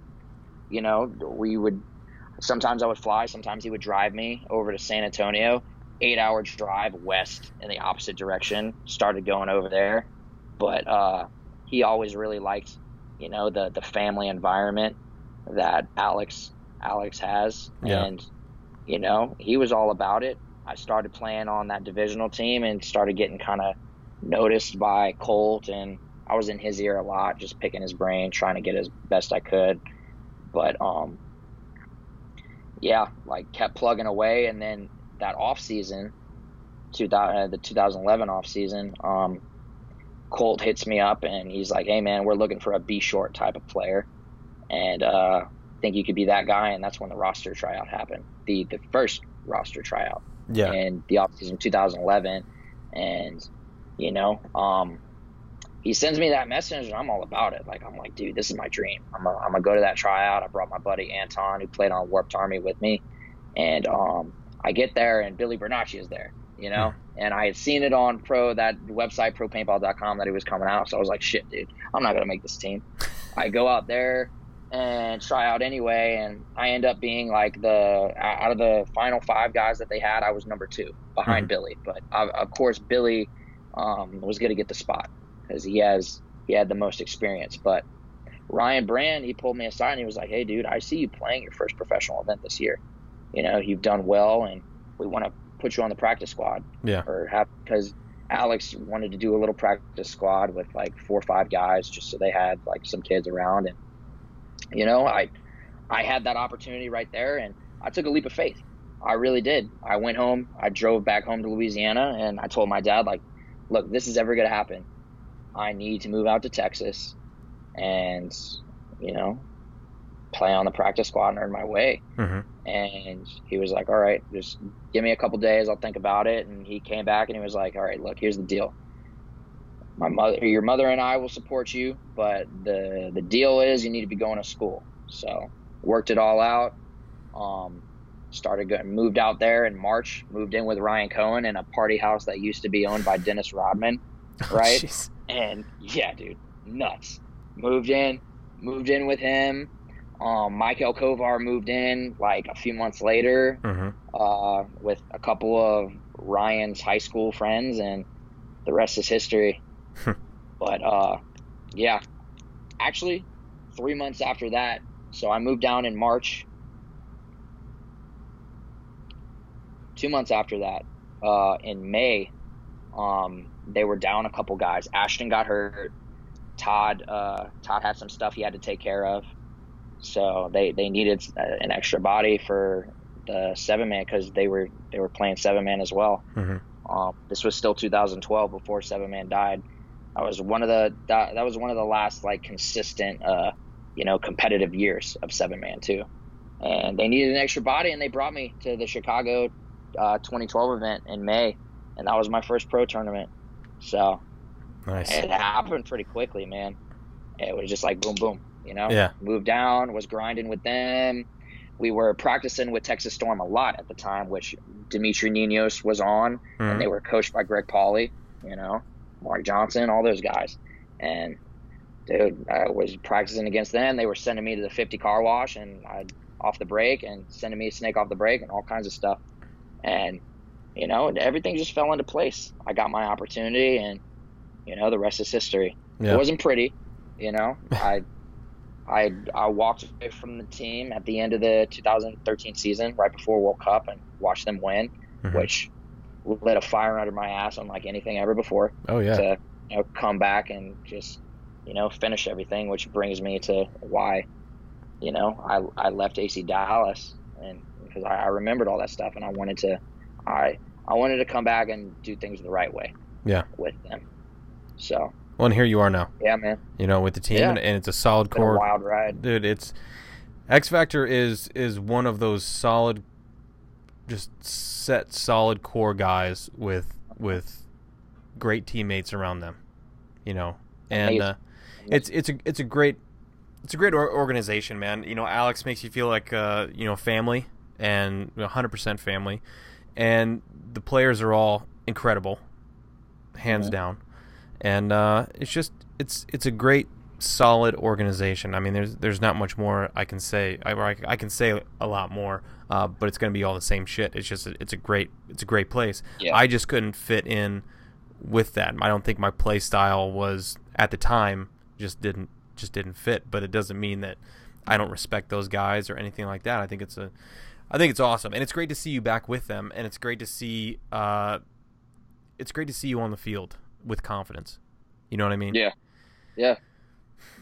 You know, we would sometimes I would fly, sometimes he would drive me over to San Antonio, eight hour drive west in the opposite direction. Started going over there, but uh, he always really liked, you know, the the family environment that Alex Alex has, Yeah. and you know he was all about it. I started playing on that divisional team and started getting kind of noticed by Colt, and I was in his ear a lot, just picking his brain, trying to get as best I could. But um, yeah, like kept plugging away, and then that off season, 2000, uh, the 2011 off season, um, Colt hits me up and he's like, "Hey man, we're looking for a B short type of player, and uh, think you could be that guy." And that's when the roster tryout happened, the the first roster tryout Yeah. in the offseason 2011 and you know um he sends me that message and i'm all about it. Like i'm like dude this is my dream. I'm gonna I'm gonna go to that tryout. I brought my buddy anton who played on warped army with me. And um i get there and billy bernacchia is there you know? And i had seen it on pro that website propaintball.com that he was coming out. So i was like shit dude i'm not gonna make this team. I go out there and try out anyway. And i end up being like the out of the final five guys that they had i was number two behind Mhm. billy. But of course billy um, was going to get the spot because he has he had the most experience. But ryan brand he pulled me aside and he was like hey dude i see you playing your first professional event this year you know you've done well and we want to put you on the practice squad. Yeah. or have because alex wanted to do a little practice squad with like four or five guys just so they had like some kids around. And you know i i had that opportunity right there and i took a leap of faith. I really did. I went home i drove back home to louisiana and i told my dad like look this is ever going to happen. I need to move out to texas and you know play on the practice squad and earn my way hmm and he was like all right just give me a couple days i'll think about it and he came back and he was like all right look here's the deal my mother your mother and i will support you but the the deal is you need to be going to school so worked it all out um started going moved out there in march moved in with ryan cohen in a party house that used to be owned by dennis rodman Right? Jeez. and yeah, dude, nuts. Moved in, moved in with him. Um, Michael Kovar moved in like a few months later Mhm. uh, with a couple of Ryan's high school friends, and the rest is history. but uh, yeah, actually, three months after that, So I moved down in March. Two months after that, uh, in May, um, they were down a couple guys. Ashton got hurt. Todd, uh, Todd had some stuff he had to take care of, so they they needed an extra body for the seven man because they were they were playing seven man as well. Mm-hmm. Um, this was still 2012 before seven man died. I was one of the that, that was one of the last like consistent uh, you know competitive years of seven man too, and they needed an extra body and they brought me to the Chicago uh, 2012 event in May, and that was my first pro tournament. So nice. it happened pretty quickly, man. It was just like boom, boom. You know, yeah. Moved down, was grinding with them. We were practicing with Texas Storm a lot at the time, which Dimitri Ninos was on, mm-hmm. and they were coached by Greg Pauly. You know, Mark Johnson, all those guys, and dude, I was practicing against them. They were sending me to the 50 car wash and I'd off the break and sending me a snake off the break and all kinds of stuff. And you know, everything just fell into place. I got my opportunity, and you know, the rest is history. Yeah. It wasn't pretty, you know. I, I, I walked away from the team at the end of the 2013 season, right before World Cup, and watched them win, mm-hmm. which lit a fire under my ass unlike anything ever before. Oh yeah. To you know, come back and just you know finish everything, which brings me to why, you know, I I left AC Dallas and because I, I remembered all that stuff and I wanted to, I I wanted to come back and do things the right way. Yeah. With them. So. Well, and here you are now. Yeah, man. You know, with the team, yeah. and, and, it's a solid core. A wild ride, dude. It's X Factor is is one of those solid, just set solid core guys with with great teammates around them. You know, and uh, it's it's a it's a great it's a great organization, man. You know, Alex makes you feel like uh, you know family and 100% family and the players are all incredible, hands down, and uh, it's just it's it's a great solid organization. I mean, there's there's not much more I can say. I I can say a lot more, uh, but it's going to be all the same shit. It's just it's a great it's a great place. Yeah. I just couldn't fit in with that. I don't think my play style was at the time just didn't just didn't fit. But it doesn't mean that I don't respect those guys or anything like that. I think it's a I think it's awesome, and it's great to see you back with them, and it's great to see uh, it's great to see you on the field with confidence. You know what I mean? Yeah, yeah.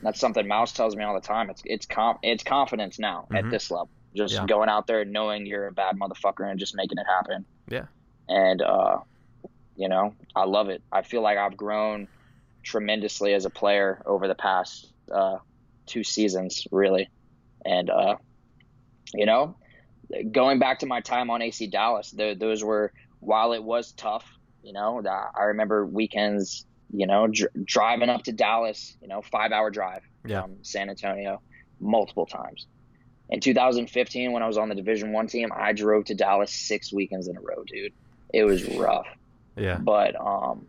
That's something Mouse tells me all the time. It's it's com- it's confidence now mm-hmm. at this level. Just yeah. going out there knowing you're a bad motherfucker and just making it happen. Yeah. And uh, you know, I love it. I feel like I've grown tremendously as a player over the past uh, two seasons, really. And uh, you know, going back to my time on AC Dallas, the, those were while it was tough, you know, I remember weekends, you know, dr- driving up to Dallas, you know, five hour drive yeah. from San Antonio multiple times. In 2015, when I was on the Division One team, I drove to Dallas six weekends in a row, dude. It was rough. Yeah. But um,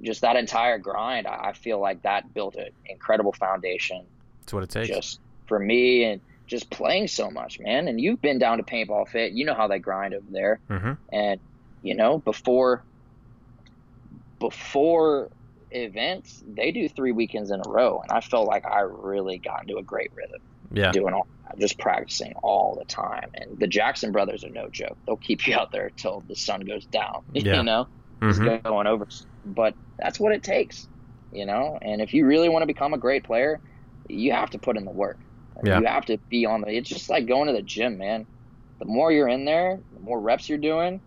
just that entire grind, I feel like that built an incredible foundation. That's what it takes. Just for me and just playing so much, man. And you've been down to paintball fit. You know how they grind over there. Mm-hmm. And you know before before events, they do three weekends in a row, and I felt like I really got into a great rhythm. Yeah, doing all just practicing all the time. And the Jackson brothers are no joke. They'll keep you out there till the sun goes down. Yeah. You know, mm-hmm. just going over. But that's what it takes. You know, and if you really want to become a great player, you have to put in the work. Yeah. You have to be on the. It's just like going to the gym, man. The more you're in there, the more reps you're doing.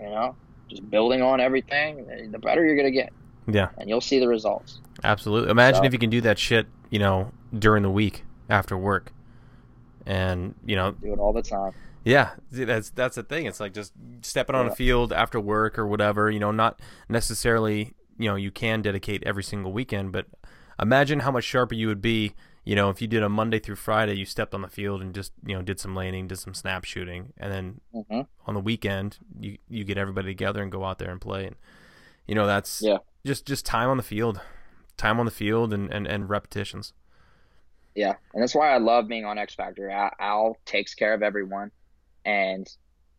You know, just building on everything, the better you're gonna get. Yeah. And you'll see the results. Absolutely. Imagine so, if you can do that shit, you know, during the week after work, and you know, do it all the time. Yeah, that's that's the thing. It's like just stepping on yeah. a field after work or whatever. You know, not necessarily. You know, you can dedicate every single weekend, but imagine how much sharper you would be you know, if you did a Monday through Friday, you stepped on the field and just you know did some laning, did some snap shooting, and then mm-hmm. on the weekend you you get everybody together and go out there and play, and you know that's yeah just just time on the field, time on the field, and and, and repetitions. Yeah, and that's why I love being on X Factor. Al, Al takes care of everyone, and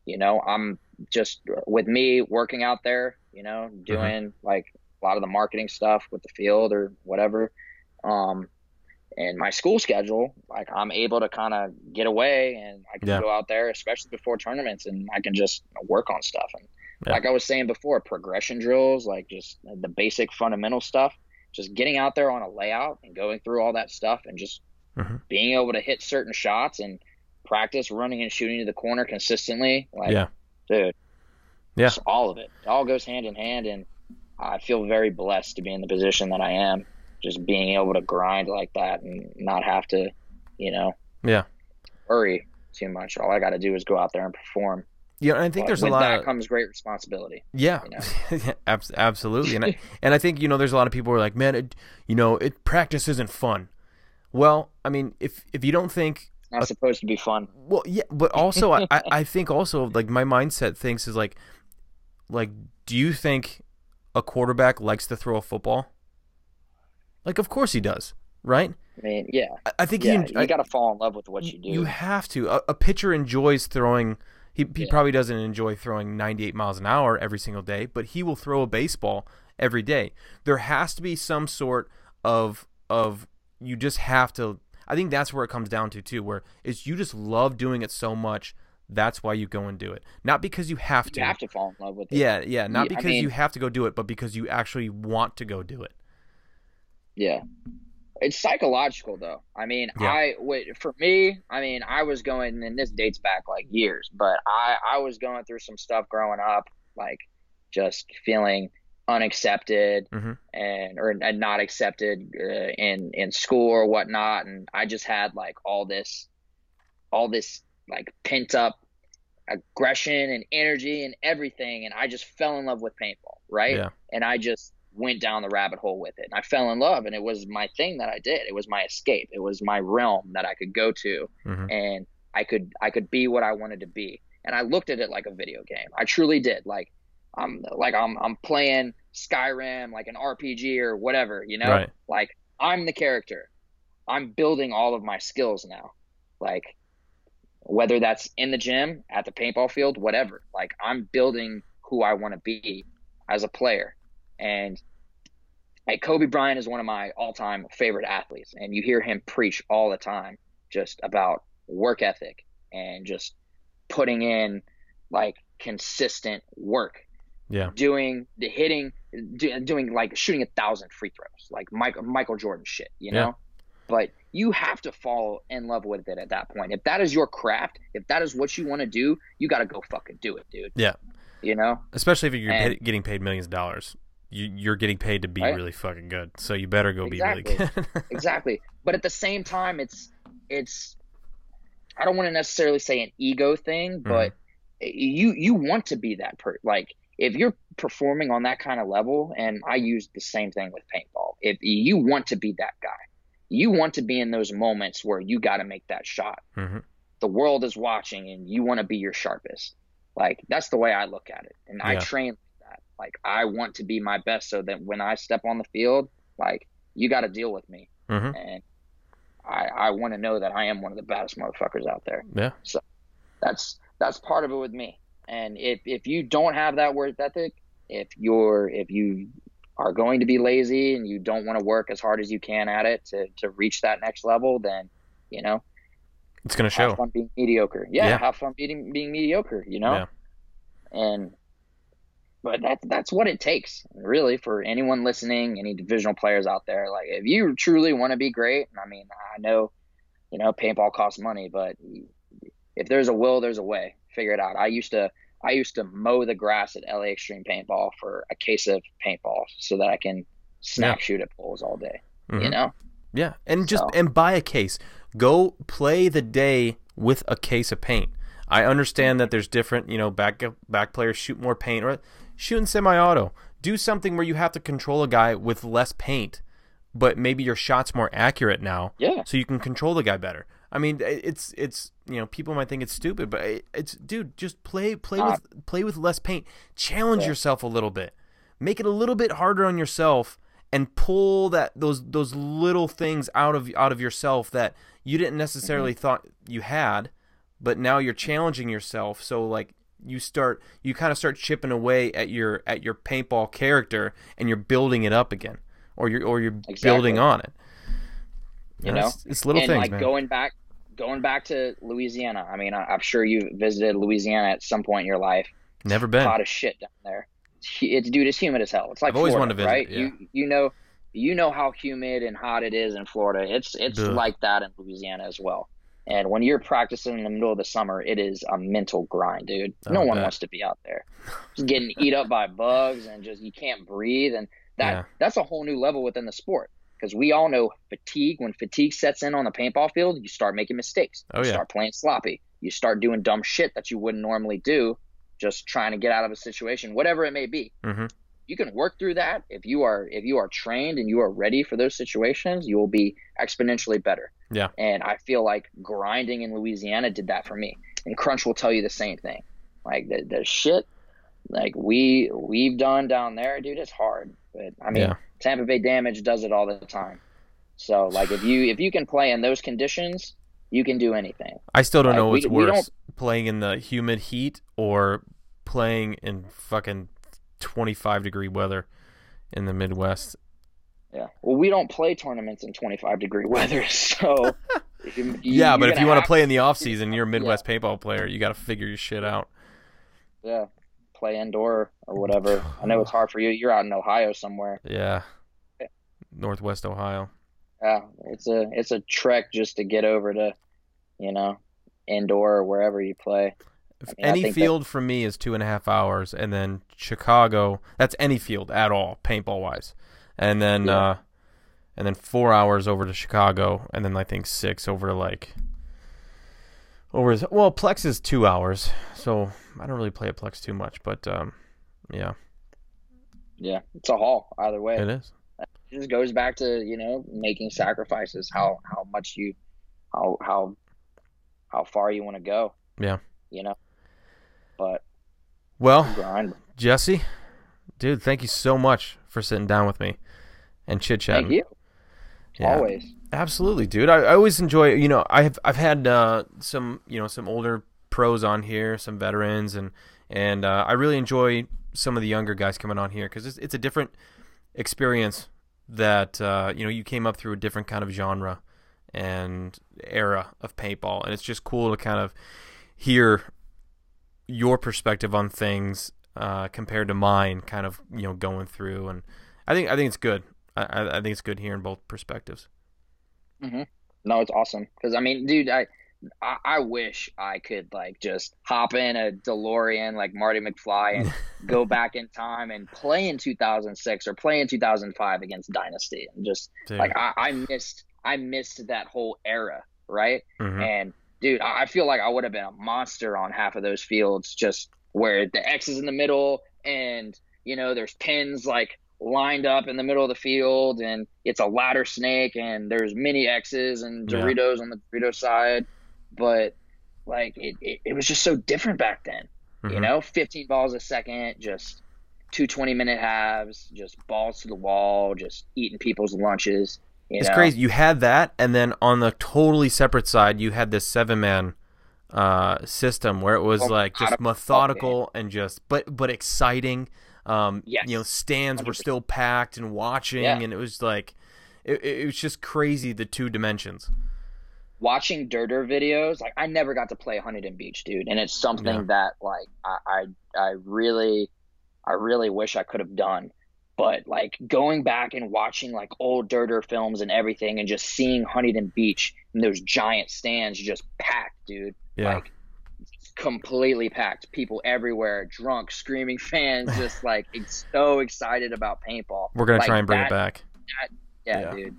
you know I'm just with me working out there, you know, mm-hmm. doing mm-hmm. like a lot of the marketing stuff with the field or whatever. Um, in my school schedule, like I'm able to kind of get away and I can Yeah. go out there, especially before tournaments, and I can just work on stuff. And Yeah. like I was saying before, progression drills, like just the basic fundamental stuff, just getting out there on a layout and going through all that stuff and just Mhm. being able to hit certain shots and practice running and shooting to the corner consistently. Like, Yeah. dude, Yeah. all of it. It all goes hand in hand. And I feel very blessed to be in the position that I am, just being able to grind like that and not have to, you know, Yeah. worry too much. All I got to do is go out there and perform. Yeah, and I think But there's a lot. that Of, comes great responsibility. yeah, you abs- absolutely, and I, and I think you know there's a lot of people who are like, man, it, you know, it practice isn't fun. Well, I mean, if if you don't think It's not supposed to be fun. Well, yeah, but also I I think also like my mindset thinks is like, like, do you think a quarterback likes to throw a football? Like, of course he does, right? I mean, yeah, I, I think yeah, he. you got to fall in love with what you do. You have to. A, a pitcher enjoys throwing. He he Yeah. probably doesn't enjoy throwing 98 miles an hour every single day, but he will throw a baseball every day. There has to be some sort of of you just have to. I think that's where it comes down to too, where it's you just love doing it so much. That's why you go and do it, not because you have to. you have to fall in love with it. Yeah, yeah, not Yeah, I because you have to go do it, but because you actually want to go do it. Yeah. It's psychological though. I mean, Yeah. I wait for me, I mean, I was going and this dates back like years, but I I was going through some stuff growing up like just feeling unaccepted Mhm. and or and not accepted uh, in in school or whatnot and I just had like all this all this like pent up aggression and energy and everything and I just fell in love with paintball, right? Yeah. and I just went down the rabbit hole with it. And I fell in love, and it was my thing that I did. It was my escape. It was my realm that I could go to, Mhm. and I could I could be what I wanted to be. And I looked at it like a video game. I truly did. Like I'm like I'm I'm playing Skyrim, like an RPG or whatever. You know, Right. like I'm the character. I'm building all of my skills now. Like whether that's in the gym, at the paintball field, whatever. Like I'm building who I want to be as a player. And like Kobe Bryant is one of my all-time favorite athletes, and you hear him preach all the time just about work ethic and just putting in like consistent work, Yeah. doing the hitting, do, doing like shooting a thousand free throws, like Michael Michael Jordan shit, you know. Yeah. But you have to fall in love with it at that point. If that is your craft, if that is what you want to do, you got to go fucking do it, dude. Yeah. You know. Especially if you're And- getting paid millions of dollars. You, you're getting paid to be Right. really fucking good, so you better go be really good. exactly. But at the same time it's it's i don't want to necessarily say an ego thing but you you want to be that per like if you're performing on that kind of level and i use the same thing with paintball if you want to be that guy you want to be in those moments where you got to make that shot. Mhm. the world is watching and you want to be your sharpest. Like that's the way i look at it. And i train like i want to be my best so that when i step on the field like you got to deal with me Mhm. and I, I want to know that I am one of the baddest motherfuckers out there. Yeah. So that's that's part of it with me. And if if you don't have that work ethic, if you're if you are going to be lazy and you don't want to work as hard as you can at it to to reach that next level, then you know It's gonna show. have fun being mediocre. Yeah, Yeah. have fun being being mediocre. You know, Yeah. and but that's that's what it takes really for anyone listening any divisional players out there like if you truly want to be great i mean i know you know paintball costs money but if there's a will there's a way figure it out i used to i used to mow the grass at la extreme paintball for a case of paintball so that i can snack shoot at poles all day you Mhm. know Yeah, and just So- and buy a case. Go play the day with a case of paint. I understand that there's different, you know, back back players shoot more paint or shoot in semi-auto. Do something where you have to control a guy with less paint, but maybe your shot's more accurate now, yeah so you can control the guy better. I mean, it's it's you know people might think it's stupid, but it's dude, just play play Uh, with play with less paint. Challenge Yeah. yourself a little bit. Make it a little bit harder on yourself and pull that those those little things out of out of yourself that you didn't necessarily Mm-hmm. thought you had, but now you're challenging yourself. So like you start you kind of start chipping away at your at your paintball character and you're building it up again or you're or you're Exactly. building on it. You know, it's, it's little and things, like man. going back, going back to Louisiana. I mean, I, I'm sure you visited Louisiana at some point in your life. Never been. Hot as shit down there. It's, it's dude, it's humid as hell. It's like I've always Florida, wanted to visit, right? yeah. You you know you know how humid and hot it is in Florida. It's it's Ugh. like that in Louisiana as well. And when you're practicing in the middle of the summer, it is a mental grind, dude. No one wants to be out there. Just getting eat up by bugs and just you can't breathe and that Yeah. that's a whole new level within the sport because we all know fatigue when fatigue sets in on the paintball field you start making mistakes Oh, you yeah. start playing sloppy you start doing dumb shit that you wouldn't normally do just trying to get out of a situation whatever it may be Mm-hmm. you can work through that if you are if you are trained and you are ready for those situations you will be exponentially better Yeah. and i feel like grinding in louisiana did that for me and crunch will tell you the same thing like the, the shit like we we've done down there dude it's hard but i mean Yeah. tampa bay damage does it all the time so like if you if you can play in those conditions you can do anything I still don't Like, know what's we worse, playing in the humid heat or playing in fucking 25 degree weather in the Midwest. Yeah well we don't play tournaments in 25 degree weather so you- yeah, but if you want to play in the off season, you're a Midwest paintball player. You got to figure your shit out. yeah play indoor or whatever i know it's hard for you you're out in ohio somewhere Yeah. Yeah. Northwest Ohio. yeah it's a it's a trek just to get over to you know indoor or wherever you play If mean, any think that- field for me is two and a half hours, and then Chicago, that's any field at all, paintball wise, and then Yeah. uh, and then four hours over to Chicago, and then I think six over to like over. Well, Plex is two hours, so I don't really play at Plex too much, but um, yeah, yeah it's a haul either way it is. it just goes back to you know making sacrifices how how much you how how how far you want to go Yeah. you know but Well, grind Jesse, dude, thank you so much for sitting down with me and chit chat. thank you Yeah. always Absolutely, dude. I, I always enjoy. You know, I've I've had uh, some you know some older pros on here, some veterans, and and uh, I really enjoy some of the younger guys coming on here because it's it's a different experience that uh, you know you came up through a different kind of genre and era of paintball, and it's just cool to kind of hear your perspective on things uh, compared to mine, kind of you know going through, and I think I think it's good. I, I think it's good hearing both perspectives. No, it's awesome because I mean, dude, I, I I wish I could like just hop in a DeLorean like Marty McFly and go back in time and play in 2006 or play in 2005 against Dynasty and just Dude. like I, I missed I missed that whole era, right? Mhm. And dude, I I feel like I would have been a monster on half of those fields, just where the X is in the middle and you know there's pins like lined up in the middle of the field and it's a ladder snake and there's mini X's and Yeah. Doritos on the Dorito side, but like it, it, it was just so different back then. You Mhm. know, 15 balls a second, just two 20 minute halves, just balls to the wall, just eating people's lunches. You It's know? crazy. You had that, and then on the totally separate side, you had this seven man uh, system where it was Oh, like just methodical and just but but exciting. Um, Yes. You know, stands were 100%. still packed and watching, Yeah. and it was like it, it was just crazy the two dimensions. watching Derder videos, like I never got to play Huntington Beach, dude, and it's something Yeah. that like I, I I really I really wish I could have done. But like going back and watching like old Derder films and everything and just seeing Huntington Beach and those giant stands just packed, dude. Yeah. Like completely packed. People everywhere, drunk, screaming fans, just like so excited about paintball. We're gonna Like, try and bring that- it back. yeah, Yeah. dude.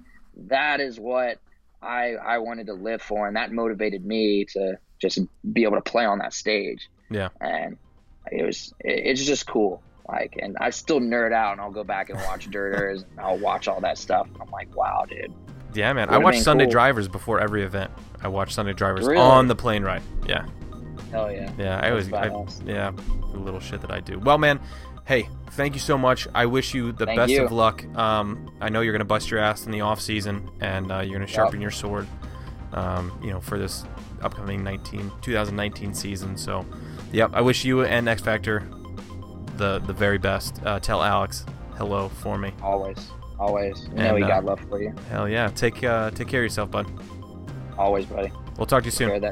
That is what I I wanted to live for, and that motivated me to just be able to play on that stage. Yeah. And it was it, it's just cool. Like, and I still nerd out, and I'll go back and watch Derders, and I'll watch all that stuff. And I'm like, wow, dude. Yeah, man. I watch Sunday cool. Drivers before every event. I watch Sunday Drivers Really? on the plane ride. Yeah. Hell yeah. Yeah, I always, I, yeah, the little shit that I do. Well, man, hey, thank you so much. I wish you the Thank best you. of luck. Um, I know you're gonna bust your ass in the off season, and uh, you're gonna sharpen your sword. Um, you know, for this upcoming 19 2019 season. So, yep, I wish you and X Factor the the very best. Uh, tell Alex hello for me. Always, Always. You know we uh, got love for you. Hell yeah. Take uh, take care of yourself, bud. Always, buddy. We'll talk to you soon.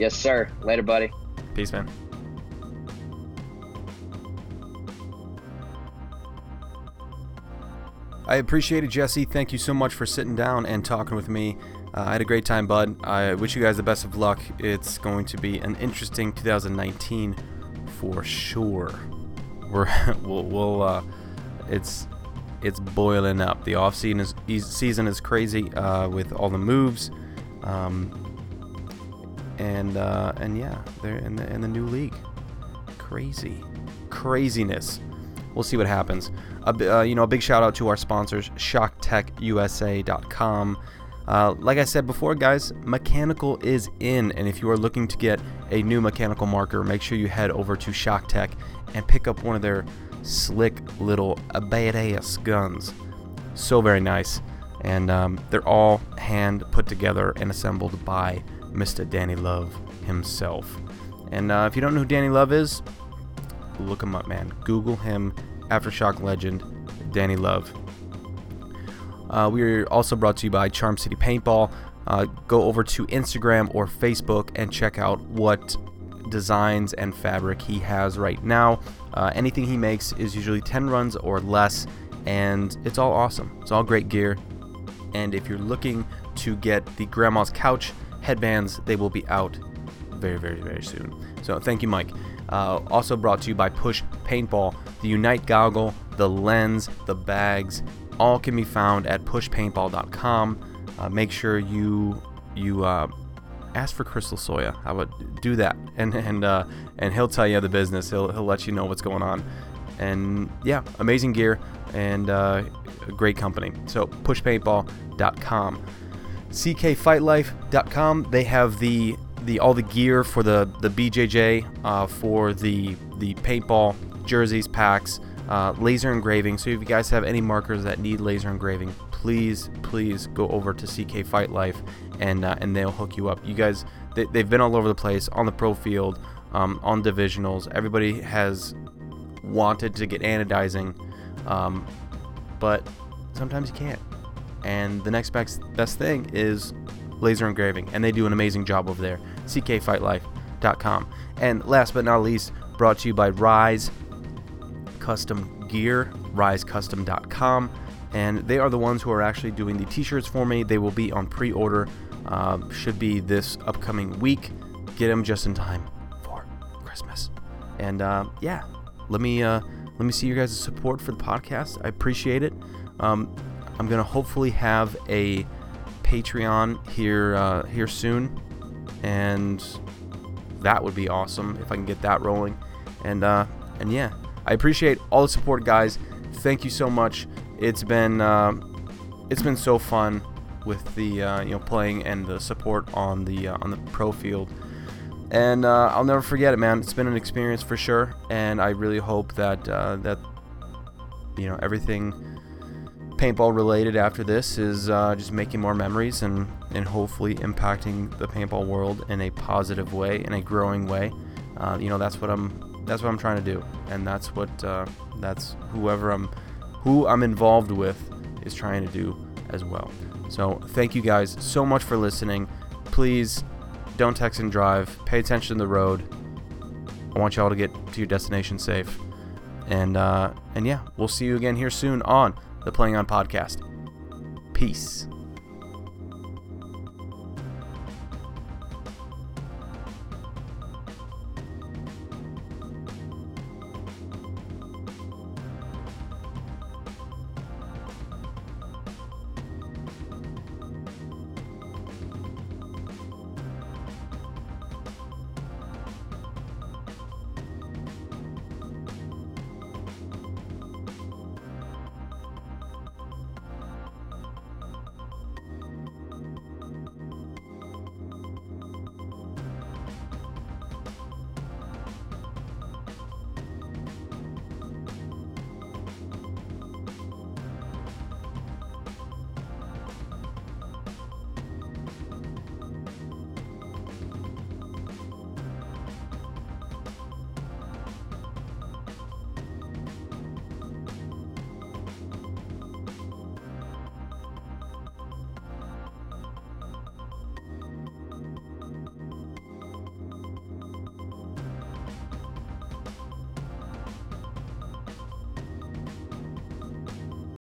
Care of that kid. Yes, sir. Later, buddy. Peace, man. I appreciate it, Jesse. Thank you so much for sitting down and talking with me. Uh, I had a great time, bud. I wish you guys the best of luck. It's going to be an interesting 2019 for sure. We're we'll, we'll uh, it's it's boiling up. The off season is season is crazy uh, with all the moves, um, and uh, and yeah, they're in the in the new league. Crazy, craziness. We'll see what happens. A, uh, you know, a big shout out to our sponsors, ShockTechUSA.com. Uh, like I said before, guys, mechanical is in, and if you are looking to get a new mechanical marker, make sure you head over to ShockTech and pick up one of their slick little badass guns. So very nice, and um, they're all hand put together and assembled by Mr. Danny Love himself. And uh, if you don't know who Danny Love is, look him up, man. Google him, Aftershock legend, Danny Love. Uh, we are also brought to you by Charm City Paintball. Uh, go over to Instagram or Facebook and check out what designs and fabric he has right now. Uh, anything he makes is usually 10 runs or less, and it's all awesome. It's all great gear. And if you're looking to get the Grandma's Couch headbands, they will be out very, very, very soon. So thank you, Mike. Uh, also brought to you by Push Paintball. The Unite goggle, the lens, the bags, all can be found at pushpaintball.com. Uh, make sure you you uh, ask for Crystal Soya. I would do that, and and uh, and he'll tell you the business. He'll he'll let you know what's going on, and yeah, amazing gear and uh, a great company. So pushpaintball.com, ckfightlife.com. They have the the all the gear for the the BJJ uh, for the the paintball jerseys, packs, uh, laser engraving. So if you guys have any markers that need laser engraving, please please go over to CK Fight Life and uh, and they'll hook you up. You guys they, they've been all over the place on the pro field, um, on divisionals. Everybody has wanted to get anodizing, um, but sometimes you can't. And the next best best thing is laser engraving, and they do an amazing job over there. CKFightLife.com. And last but not least, brought to you by Rise Custom Gear, RiseCustom.com. And they are the ones who are actually doing the t-shirts for me. They will be on pre-order. Uh, should be this upcoming week. Get them just in time for Christmas. And uh, yeah, let me uh, let me see your guys' support for the podcast. I appreciate it. Um, I'm gonna hopefully have a Patreon here uh, here soon, and that would be awesome if I can get that rolling. And uh, and yeah, I appreciate all the support, guys. Thank you so much. It's been uh, it's been so fun with the uh, you know playing and the support on the uh, on the pro field. And uh, I'll never forget it, man. It's been an experience for sure, and I really hope that uh, that you know everything paintball related after this is uh, just making more memories and, and hopefully impacting the paintball world in a positive way, in a growing way. Uh, you know, that's what I'm that's what I'm trying to do, and that's what uh, that's whoever I'm who I'm involved with is trying to do as well. So thank you guys so much for listening. Please don't text and drive. Pay attention to the road. I want y'all to get to your destination safe. And uh, and yeah, we'll see you again here soon on the Playing On podcast. Peace.